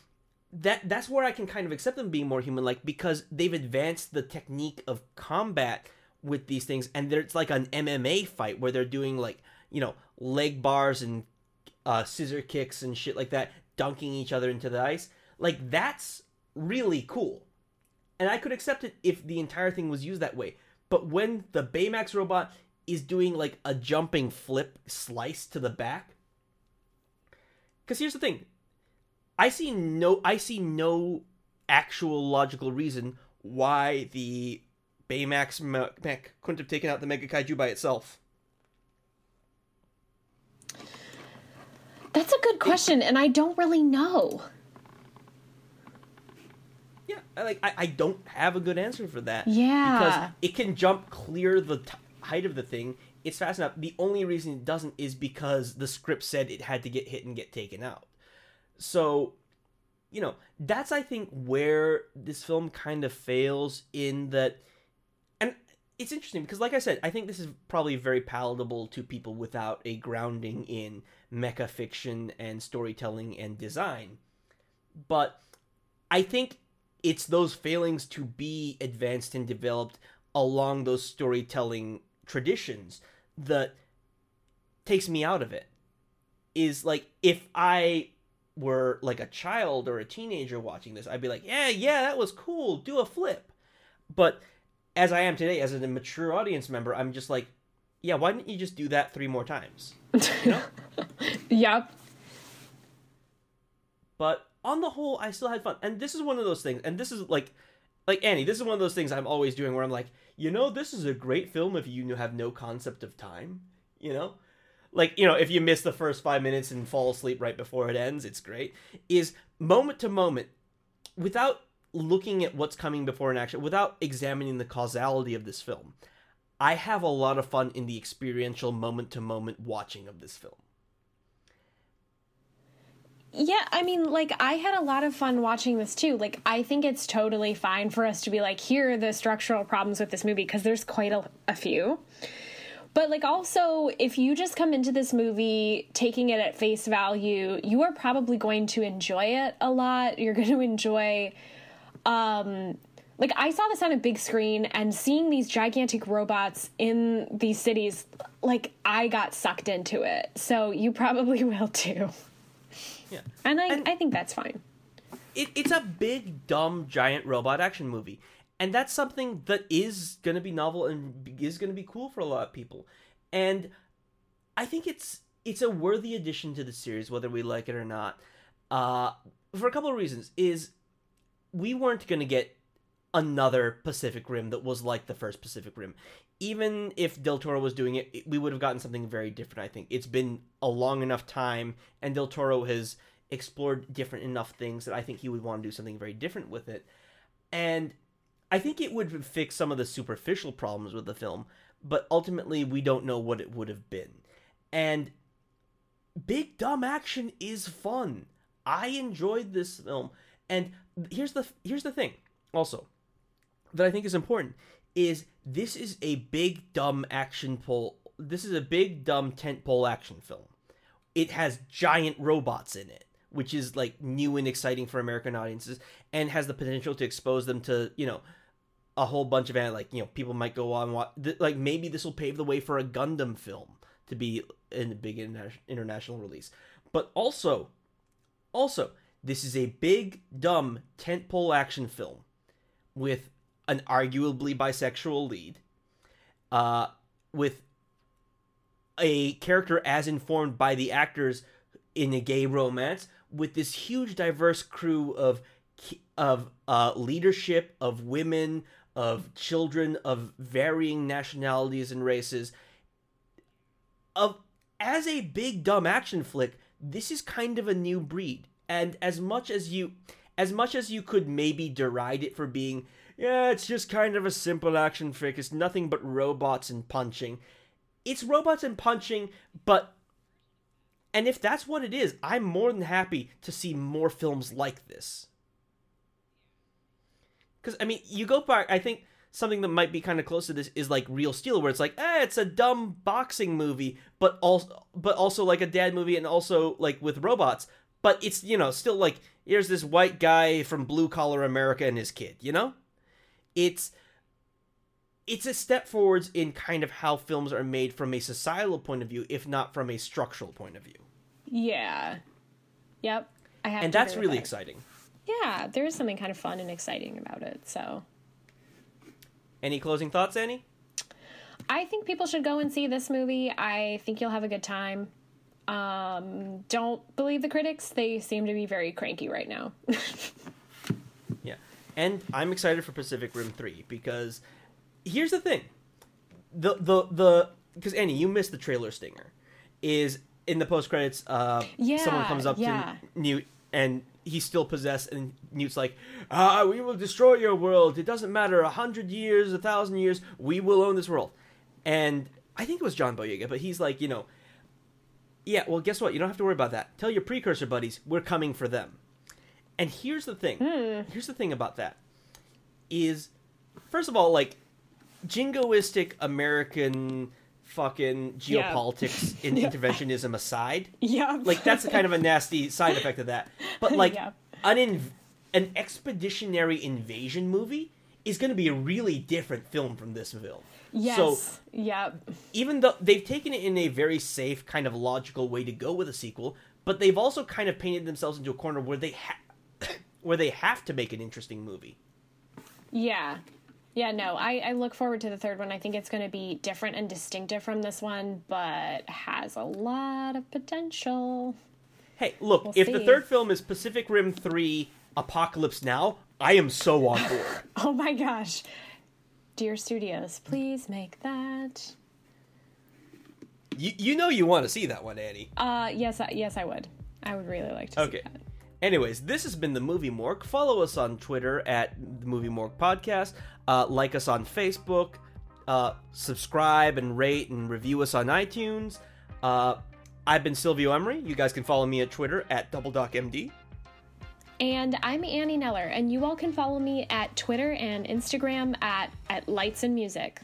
that that's where I can kind of accept them being more human like because they've advanced the technique of combat with these things and it's like an MMA fight where they're doing like you know leg bars and uh, scissor kicks and shit like that dunking each other into the ice. Like that's really cool. And I could accept it if the entire thing was used that way. But when the Baymax robot is doing like a jumping flip slice to the back because here's the thing. I see no I see no actual logical reason why the Baymax mech couldn't have taken out the Mega Kaiju by itself. That's a good question, and I don't really know. Yeah, I, like I, I don't have a good answer for that. Yeah. because it can jump clear the t- height of the thing. It's fast enough. The only reason it doesn't is because the script said it had to get hit and get taken out. So, you know, that's I think where this film kind of fails in that it's interesting because like I said, I think this is probably very palatable to people without a grounding in mecha fiction and storytelling and design. But I think it's those failings to be advanced and developed along those storytelling traditions that takes me out of it. Is like if I were like a child or a teenager watching this, I'd be like, yeah, yeah, that was cool. Do a flip. But as I am today, as a mature audience member, I'm just like, yeah, why didn't you just do that three more times? You know? Yep. but on the whole, I still had fun. And this is one of those things. And this is like, like Annie, this is one of those things I'm always doing where I'm like, you know, this is a great film if you have no concept of time. You know, like you know, if you miss the first five minutes and fall asleep right before it ends, it's great. Is moment to moment, without looking at what's coming before an action, without examining the causality of this film. I have a lot of fun in the experiential moment to moment watching of this film. Yeah, I mean, like, I had a lot of fun watching this too. Like, I think it's totally fine for us to be like, here are the structural problems with this movie, because there's quite a, a few. But, like, also, if you just come into this movie taking it at face value, you are probably going to enjoy it a lot. You're going to enjoy, um, like, I saw this on a big screen, and seeing these gigantic robots in these cities, like, I got sucked into it. So you probably will too. Yeah. And I, And- I think that's fine. it, it's a big dumb giant robot action movie and that's something that is going to be novel and is going to be cool for a lot of people and i think it's it's a worthy addition to the series whether we like it or not uh, for a couple of reasons is we weren't going to get another pacific rim that was like the first pacific rim even if del toro was doing it we would have gotten something very different i think it's been a long enough time and del toro has explored different enough things that I think he would want to do something very different with it. And I think it would fix some of the superficial problems with the film, but ultimately we don't know what it would have been. And big dumb action is fun. I enjoyed this film. And here's the here's the thing also that I think is important is this is a big dumb action pole this is a big dumb tent pole action film. It has giant robots in it, which is like new and exciting for American audiences and has the potential to expose them to, you know, a whole bunch of like, you know, people might go on watch like maybe this will pave the way for a Gundam film to be in a big interna- international release. But also also, this is a big, dumb, tentpole action film with an arguably bisexual lead, uh, with a character as informed by the actors in a gay romance, with this huge, diverse crew of of uh, leadership, of women, of children, of varying nationalities and races. Of as a big dumb action flick, this is kind of a new breed. And as much as you as much as you could maybe deride it for being, yeah, it's just kind of a simple action flick, it's nothing but robots and punching. It's robots and punching, but and if that's what it is, I'm more than happy to see more films like this. Cuz I mean, you go back, I think something that might be kind of close to this is like Real Steel, where it's like, eh, it's a dumb boxing movie, but also, but also like a dad movie, and also like with robots. But it's you know still like here's this white guy from blue collar America and his kid. You know, it's it's a step forwards in kind of how films are made from a societal point of view, if not from a structural point of view, Yeah. Yep. I have and that's really that. exciting. Yeah, there is something kind of fun and exciting about it. So Any closing thoughts, Annie? I think people should go and see this movie. I think you'll have a good time. Um, don't believe the critics; they seem to be very cranky right now. Yeah. And I'm excited for Pacific Rim 3 because here's the thing. The the the because Annie, you missed the trailer stinger. Is in the post credits uh Yeah, someone comes up yeah. to Newt and he's still possessed and Newt's like, "Ah, we will destroy your world. It doesn't matter a hundred years, a thousand years, we will own this world." And I think it was John Boyega, but he's like, you know, yeah, well, guess what? You don't have to worry about that. Tell your precursor buddies, we're coming for them. And here's the thing. Hmm. Here's the thing about that is, first of all, like jingoistic American fucking Yeah. geopolitics and Yeah. interventionism aside, yeah, like that's kind of a nasty side effect of that. But like Yeah. an inv- an expeditionary invasion movie is going to be a really different film from this film. yes, So yep, even though they've taken it in a very safe, kind of logical way to go with a sequel, but they've also kind of painted themselves into a corner where they ha- where they have to make an interesting movie. yeah, yeah. No, I, I look forward to the third one. I think it's going to be different and distinctive from this one, but has a lot of potential. Hey, look, We'll if the third film is Pacific Rim 3 Apocalypse Now, I am so on board. Oh my gosh. Dear studios, please make that. you, you know you want to see that one, Annie. Uh yes, I, yes I would. I would really like to Okay. see that. Anyways, this has been the Movie Morgue. Follow us on Twitter at the Movie Morgue Podcast. Uh, like us on Facebook. Uh, subscribe and rate and review us on iTunes. Uh, I've been Silvio Emery. You guys can follow me at Twitter at DoubleDocMD. And I'm Annie Neller, and you all can follow me at Twitter and Instagram at, at Lights and Music.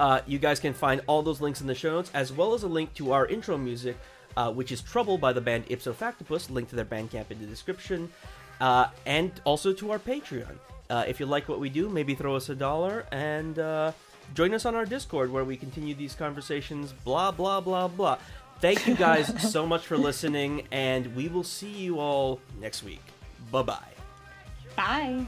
Uh, you guys can find all those links in the show notes, as well as a link to our intro music, uh, which is Trouble by the band Ipso Factopus, linked to their Bandcamp in the description, uh, and also to our Patreon. Uh, if you like what we do, maybe throw us a dollar and uh, join us on our Discord where we continue these conversations, blah, blah, blah, blah. Thank you guys so much for listening, and we will see you all next week. Bye bye. Bye.